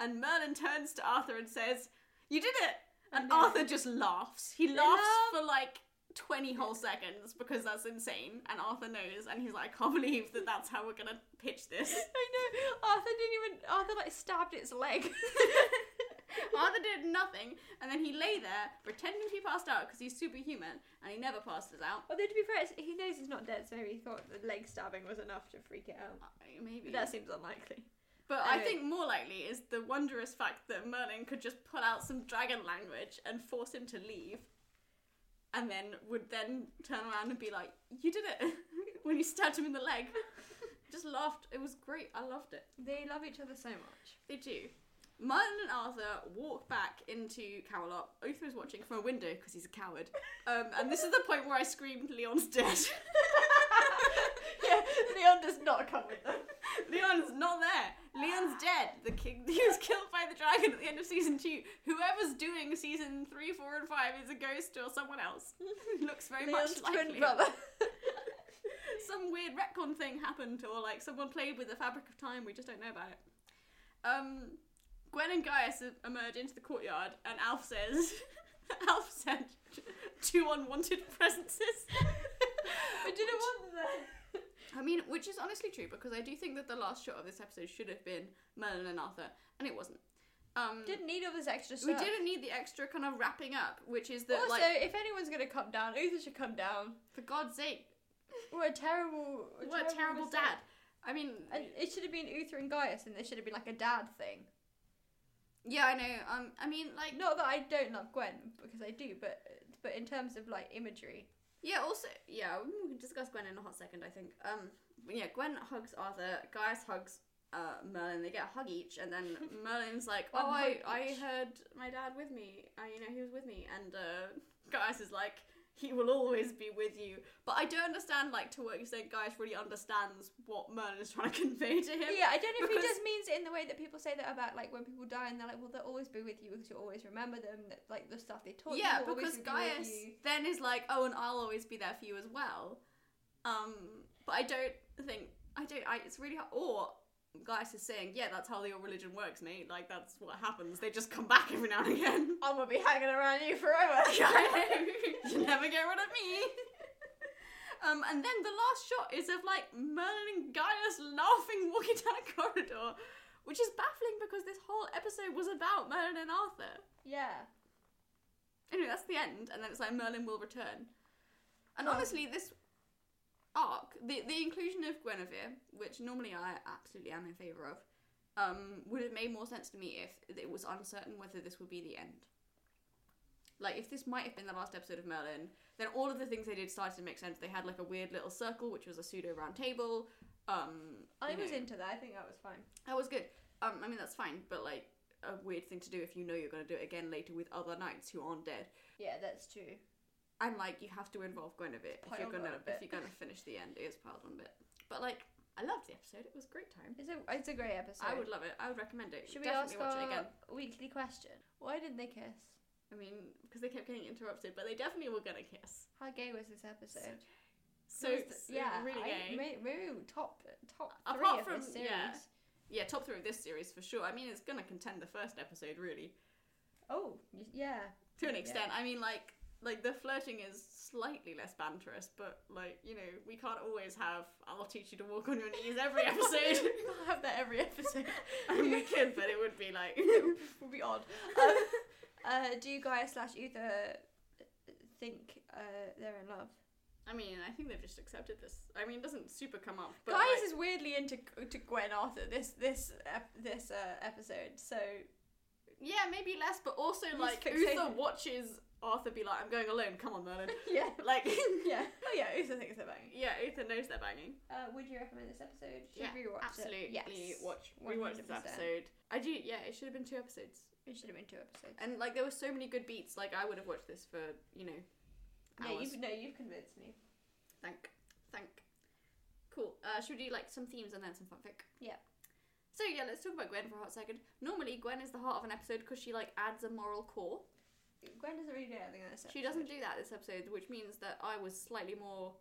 And Merlin turns to Arthur and says, "You did it!" And. Arthur just laughs. He laughs laugh. for like. 20 whole seconds because that's insane and Arthur knows and he's like I can't believe that that's how we're gonna pitch this I know. Arthur didn't even. Arthur like stabbed its leg. Arthur did nothing, and then he lay there pretending to be passed out because he's superhuman, and he never passes out. Although to be fair, it's- he knows he's not dead, so maybe he thought the leg stabbing was enough to freak it out. Uh, Maybe. But that seems unlikely. But I Anyway. think more likely is the wondrous fact that Merlin could just pull out some dragon language and force him to leave, and then would then turn around and be like, "You did it!" when you stabbed him in the leg. just laughed. It was great. I loved it. They love each other so much. They do. Merlin and Arthur walk back into Camelot. Uther is watching from a window because he's a coward. Um, and this is the point where I screamed, Leon's dead. yeah, Leon does not come with them. Leon's not there. Leon's dead. The king he was killed by the dragon at the end of season two. Whoever's doing season three, four, and five is a ghost or someone else. Looks very Leon's much like twin Leon. brother. Some weird retcon thing happened, or like someone played with the fabric of time. We just don't know about it. Um, Gwen and Gaius emerge into the courtyard, and Alf says, "Alf said two unwanted presences." I didn't want that. I mean, which is honestly true because I do think that the last shot of this episode should have been Merlin and Arthur, and it wasn't. Um, Didn't need all this extra we didn't need the extra kind of wrapping up, which is that Also, like if anyone's gonna come down, Uther should come down. for God's sake, What a terrible, what a terrible mistake. dad. I mean, And it should have been Uther and Gaius, and there should have been like a dad thing. yeah, I know. Um, I mean, like, Not that I don't love Gwen because I do, but but in terms of like imagery, yeah. Also, yeah, we can discuss Gwen in a hot second. I think. Um, but yeah, Gwen hugs Arthur. Gaius hugs uh, Merlin. They get a hug each, and then Merlin's like, "Oh, I, I each." heard my dad with me. Uh, you know, he was with me." And uh, Gaius is like, "He will always be with you." But I don't understand, like, to what you extent Gaius really understands what Merlin is trying to convey to him. yeah, I don't know if he just means it in the way that people say that about like when people die and they're like, well, they'll always be with you because you'll always remember them. That like the stuff they taught you. Yeah, because Gaius then is like, oh, and I'll always be there for you as well. Um, but I don't think I don't. I it's really hard. Or Gaius is saying, yeah, that's how your religion works, mate. Like that's what happens. They just come back every now and again. I'm gonna be hanging around you forever. you never get rid of me. Um, and then the last shot is of like Merlin and Gaius laughing, walking down a corridor, which is baffling because this whole episode was about Merlin and Arthur. yeah. Anyway, that's the end, and then it's like Merlin will return. And Oh. honestly, this arc, the the inclusion of Guinevere, which normally I absolutely am in favour of, um, would have made more sense to me if it was uncertain whether this would be the end. Like if this might have been the last episode of Merlin, then all of the things they did started to make sense. They had like a weird little circle, which was a pseudo round table. Um, I was know, into that. I think that was fine. that was good. Um, I mean that's fine, but like a weird thing to do if you know you're going to do it again later with other knights who aren't dead. Yeah, that's true. And like you have to involve bit if you're gonna if you're gonna finish the end. It is piled on a bit, but like I loved the episode. It was a great time. It's a it's a great episode. I would love it. I would recommend it. Should we ask Definitely watch our it again. weekly question? Why didn't they kiss? I mean, because they kept getting interrupted, but they definitely were gonna kiss. How gay was this episode? So, so the- yeah, really I, gay. may- maybe top top three Apart of from- this series. yeah. yeah, top three of this series for sure. I mean, it's gonna contend the first episode really Oh yeah. to an Yeah. extent. I mean, like like the flirting is slightly less banterous, but like you know we can't always have I'll teach you to walk on your knees every episode. I'll have that every episode. I mean, we could, but it would be like it would be odd. Um, uh, do you guys slash Uther think uh, they're in love? I mean, I think they've just accepted this. I mean, it doesn't super come up, but Guys like- is weirdly into to Gwen Arthur this this ep- this uh, episode. So yeah, maybe less, but also He's like fixated. Uther watches Arthur be like, "I'm going alone. Come on, Merlin." yeah, like, yeah. Oh yeah, Uther thinks they're banging. yeah, Uther knows they're banging. Uh, would you recommend this episode? Should yeah, we rewatch absolutely. it? Yes. Watch rewatch this 100%. episode. I do. Yeah, it should have been two episodes. It should have been two episodes. And like there were so many good beats. Like I would have watched this for you know. Yeah, you've no, you've convinced me. Thank, thank. Cool. Uh, should we do like some themes and then some fanfic? Yeah. So yeah, let's talk about Gwen for a hot second. Normally, Gwen is the heart of an episode because she like adds a moral core. Gwen doesn't really do anything in this episode. She doesn't do that this episode, which means that I was slightly more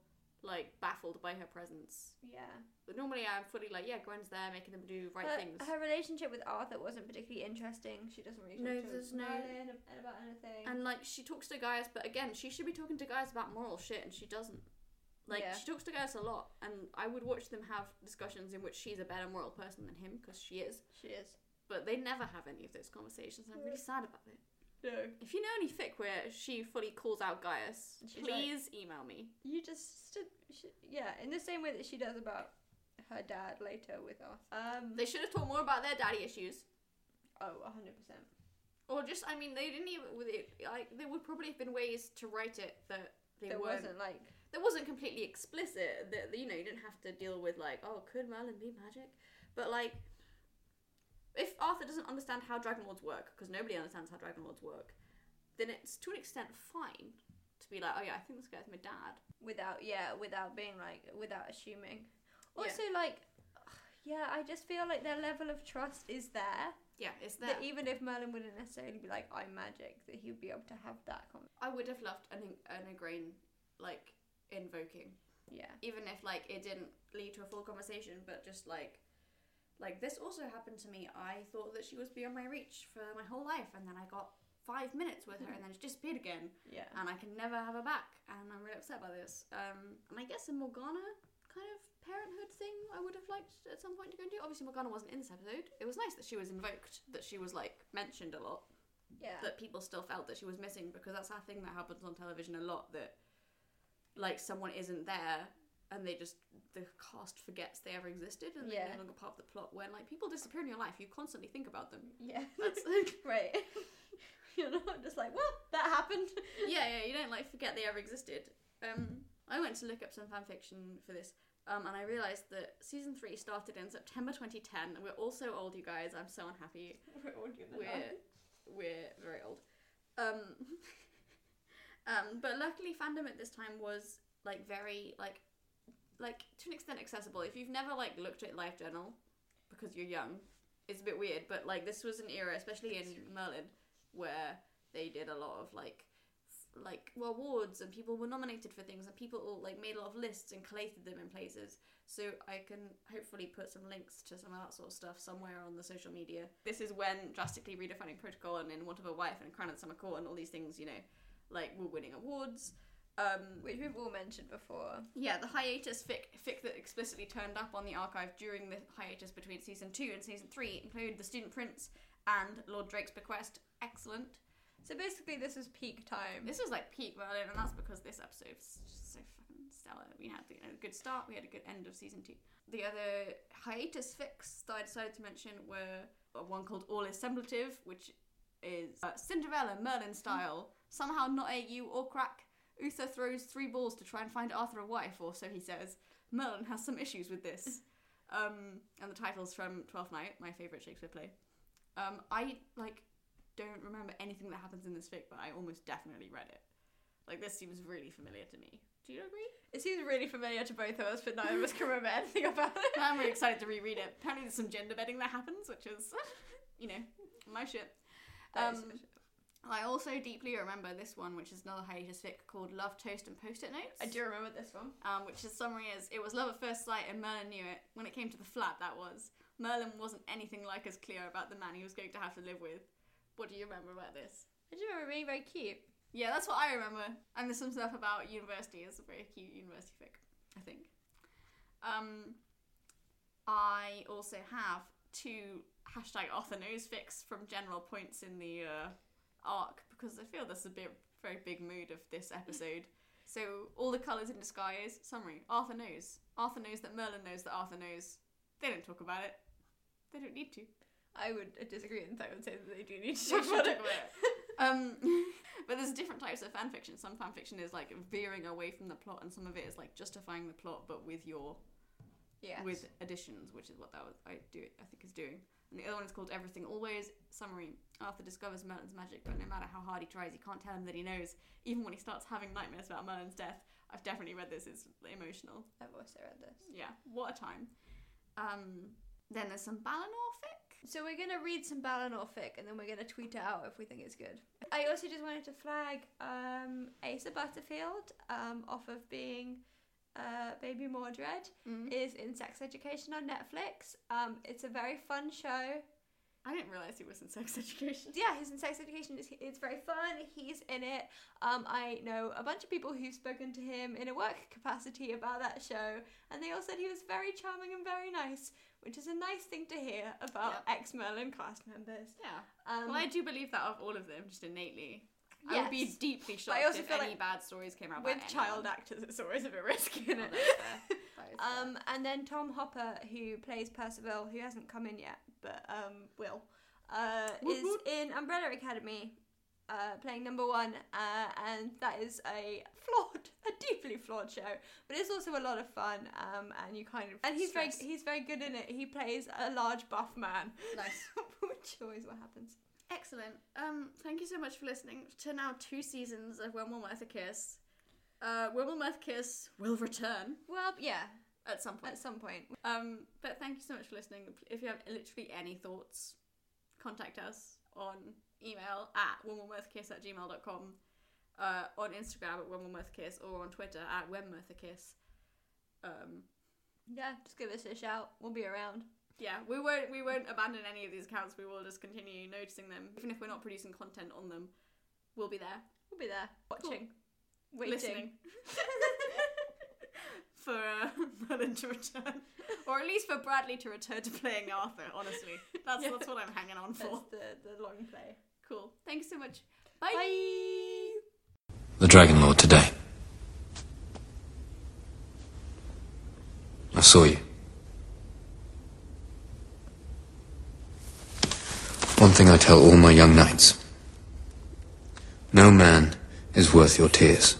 like baffled by her presence. Yeah. But normally I'm fully like, yeah, Gwen's there making them do right her, things. her relationship with Arthur wasn't particularly interesting. She doesn't really talk No, to there's no- Merlin about anything. And like she talks to Gaius, but again, she should be talking to Gaius about moral shit, and she doesn't. Like Yeah. she talks to Gaius a lot, and I would watch them have discussions in which she's a better moral person than him because she is. she is. But they never have any of those conversations, and I'm really sad about it. No. If you know any fic where she fully calls out Gaius, She's please email me. You just stood, she, yeah, in the same way that she does about her dad later with us. Um. They should have talked more about their daddy issues. Oh, 100%. Or just, I mean, they didn't even it. Like, there would probably have been ways to write it that they There weren't. wasn't like That wasn't completely explicit. That you know, you didn't have to deal with like, oh, could Merlin be magic? But like, if Arthur doesn't understand how Dragon Lords work, because nobody understands how Dragon Lords work, then it's to an extent fine to be like, oh yeah, I think this guy's my dad. without yeah without being like without assuming. Yeah. Also like. Yeah, I just feel like their level of trust is there. Yeah, it's there. That even if Merlin wouldn't necessarily be like, I'm magic, that he would be able to have that conversation. I would have loved an an Igraine like invoking. Yeah. even if like it didn't lead to a full conversation but just like like this also happened to me. I thought that she was beyond my reach for my whole life and then i got five minutes with her and then she disappeared again. Yeah. and i can never have her back and i'm really upset by this. Um and i guess a morgana kind of parenthood thing i would have liked at some point to go into obviously morgana wasn't in this episode. It was nice that she was invoked that she was like mentioned a lot. Yeah. that people still felt that she was missing because that's a thing that happens on television a lot that like someone isn't there and they just the cast forgets they ever existed and they're no longer part of the plot when like people disappear in your life you constantly think about them yeah. that's like right. You're not just like, well, that happened. yeah yeah you don't like forget they ever existed um i went to look up some fan fiction for this um, and I realised that season three started in September 2010. We're all so old, you guys. I'm so unhappy. We're doing we're we're very old. Um, um, but luckily, fandom at this time was like very like like to an extent accessible. If you've never like looked at LiveJournal because you're young, it's a bit weird. But like this was an era, especially in Merlin, where they did a lot of like f- like well, awards and people were nominated for things and people all, like made a lot of lists and collated them in places so I can hopefully put some links to some of that sort of stuff somewhere on the social media. This is when drastically redefining protocol and in Want of a Wife and Crown of Summer Court and all these things, you know, like were winning awards. Um, Which we've all mentioned before. yeah, the hiatus fic, fic that explicitly turned up on the archive during the hiatus between season two and season three include The Student Prince and Lord Drake's Bequest. Excellent. So basically, this is peak time. This was like peak Merlin, and that's because this episode is just so fucking stellar. We had you know, a good start. We had a good end of season two. The other hiatus fix that I decided to mention were one called All is Semblative, which is uh, Cinderella Merlin style. Somehow not AU or crack. Uther throws three balls to try and find Arthur a wife, or so he says. Merlin has some issues with this. Um, and the title's from Twelfth Night, my favourite Shakespeare play. Um, I like don't remember anything that happens in this fic, but I almost definitely read it. Like this seems really familiar to me. Do you agree? It seems really familiar to both of us, but neither of us can remember anything about it. I'm really excited to reread it. Apparently, there's some gender bedding that happens, which is, you know, my shit. Um, shit. I also deeply remember this one, which is another hiatus fic called Love, Toast, and Post-it Notes. I do remember this one. um, which the summary is it was love at first sight and Merlin knew it. When it came to the flat, that was. Merlin wasn't anything like as clear about the man he was going to have to live with. What do you remember about this? I do remember being very cute. Yeah, that's what I remember. And there's some stuff about university. It's a very cute university fic, I think. Um, I also have two hashtag Arthur knows fics from general points in the uh, arc because I feel there's a bit very big mood of this episode. So all the colours in disguise. Summary: Arthur knows. Arthur knows that Merlin knows that Arthur knows. They don't talk about it. They don't need to. I would disagree and I would say that they do need to talk about it. about it. Um, but there's different types of fan fiction. Some fan fiction is like veering away from the plot, and some of it is like justifying the plot, but with your Yes. with additions, which is what that was I do I think is doing. And the other one is called Everything Always. Summary: Arthur discovers Merlin's magic, but no matter how hard he tries, he can't tell him that he knows. Even when he starts having nightmares about Merlin's death, I've definitely read this. It's emotional. I've also read this. Yeah, what a time. Um, then there's some Balinor fic. So we're gonna read some Balinor fic and then we're gonna tweet it out if we think it's good. I also just wanted to flag um, Asa Butterfield um, off of being uh, Baby Mordred Mm. is in Sex Education on Netflix. Um, it's a very fun show. I didn't realize he was in sex education. Yeah, he's in Sex Education. It's, it's very fun. He's in it. Um, I know a bunch of people who've spoken to him in a work capacity about that show, and they all said he was very charming and very nice, which is a nice thing to hear about ex Merlin cast members. Yeah. Um, Well, I do believe that of all of them, just innately. I would be deeply shocked also if feel any like bad stories came out with child actors, it's always a bit risky, isn't Oh, it? that is fair. That is fair. Um, and then Tom Hopper, who plays Percival, who hasn't come in yet, but um, will, uh, is in Umbrella Academy, uh, playing number one, uh, and that is a flawed, a deeply flawed show, but it's also a lot of fun. Um, and you kind of, and he's Stress. very, he's very good in it. He plays a large buff man, nice. which always what happens. Excellent. Um, thank you so much for listening to now two seasons of When Will Merthur Kiss. Uh, When Will Merthur Kiss will return Well, yeah, at some point. at some point. Um, but thank you so much for listening. If you have literally any thoughts, contact us on email at whenwillmerthurkiss at gmail.com, uh, on Instagram at whenwillmerthurkiss, or on Twitter at whenmerthurkiss. Um, Yeah, just give us a shout. We'll be around. Yeah, we won't we won't abandon any of these accounts. We will just continue noticing them, even if we're not producing content on them. We'll be there, We'll be there, watching, waiting. listening for uh, Merlin to return, or at least for Bradley to return to playing Arthur. Honestly, that's Yeah. that's what I'm hanging on for. That's the, the long play. Cool. Thanks so much. Bye. The Dragon Lord today. I saw you. One thing I tell all my young knights no man is worth your tears.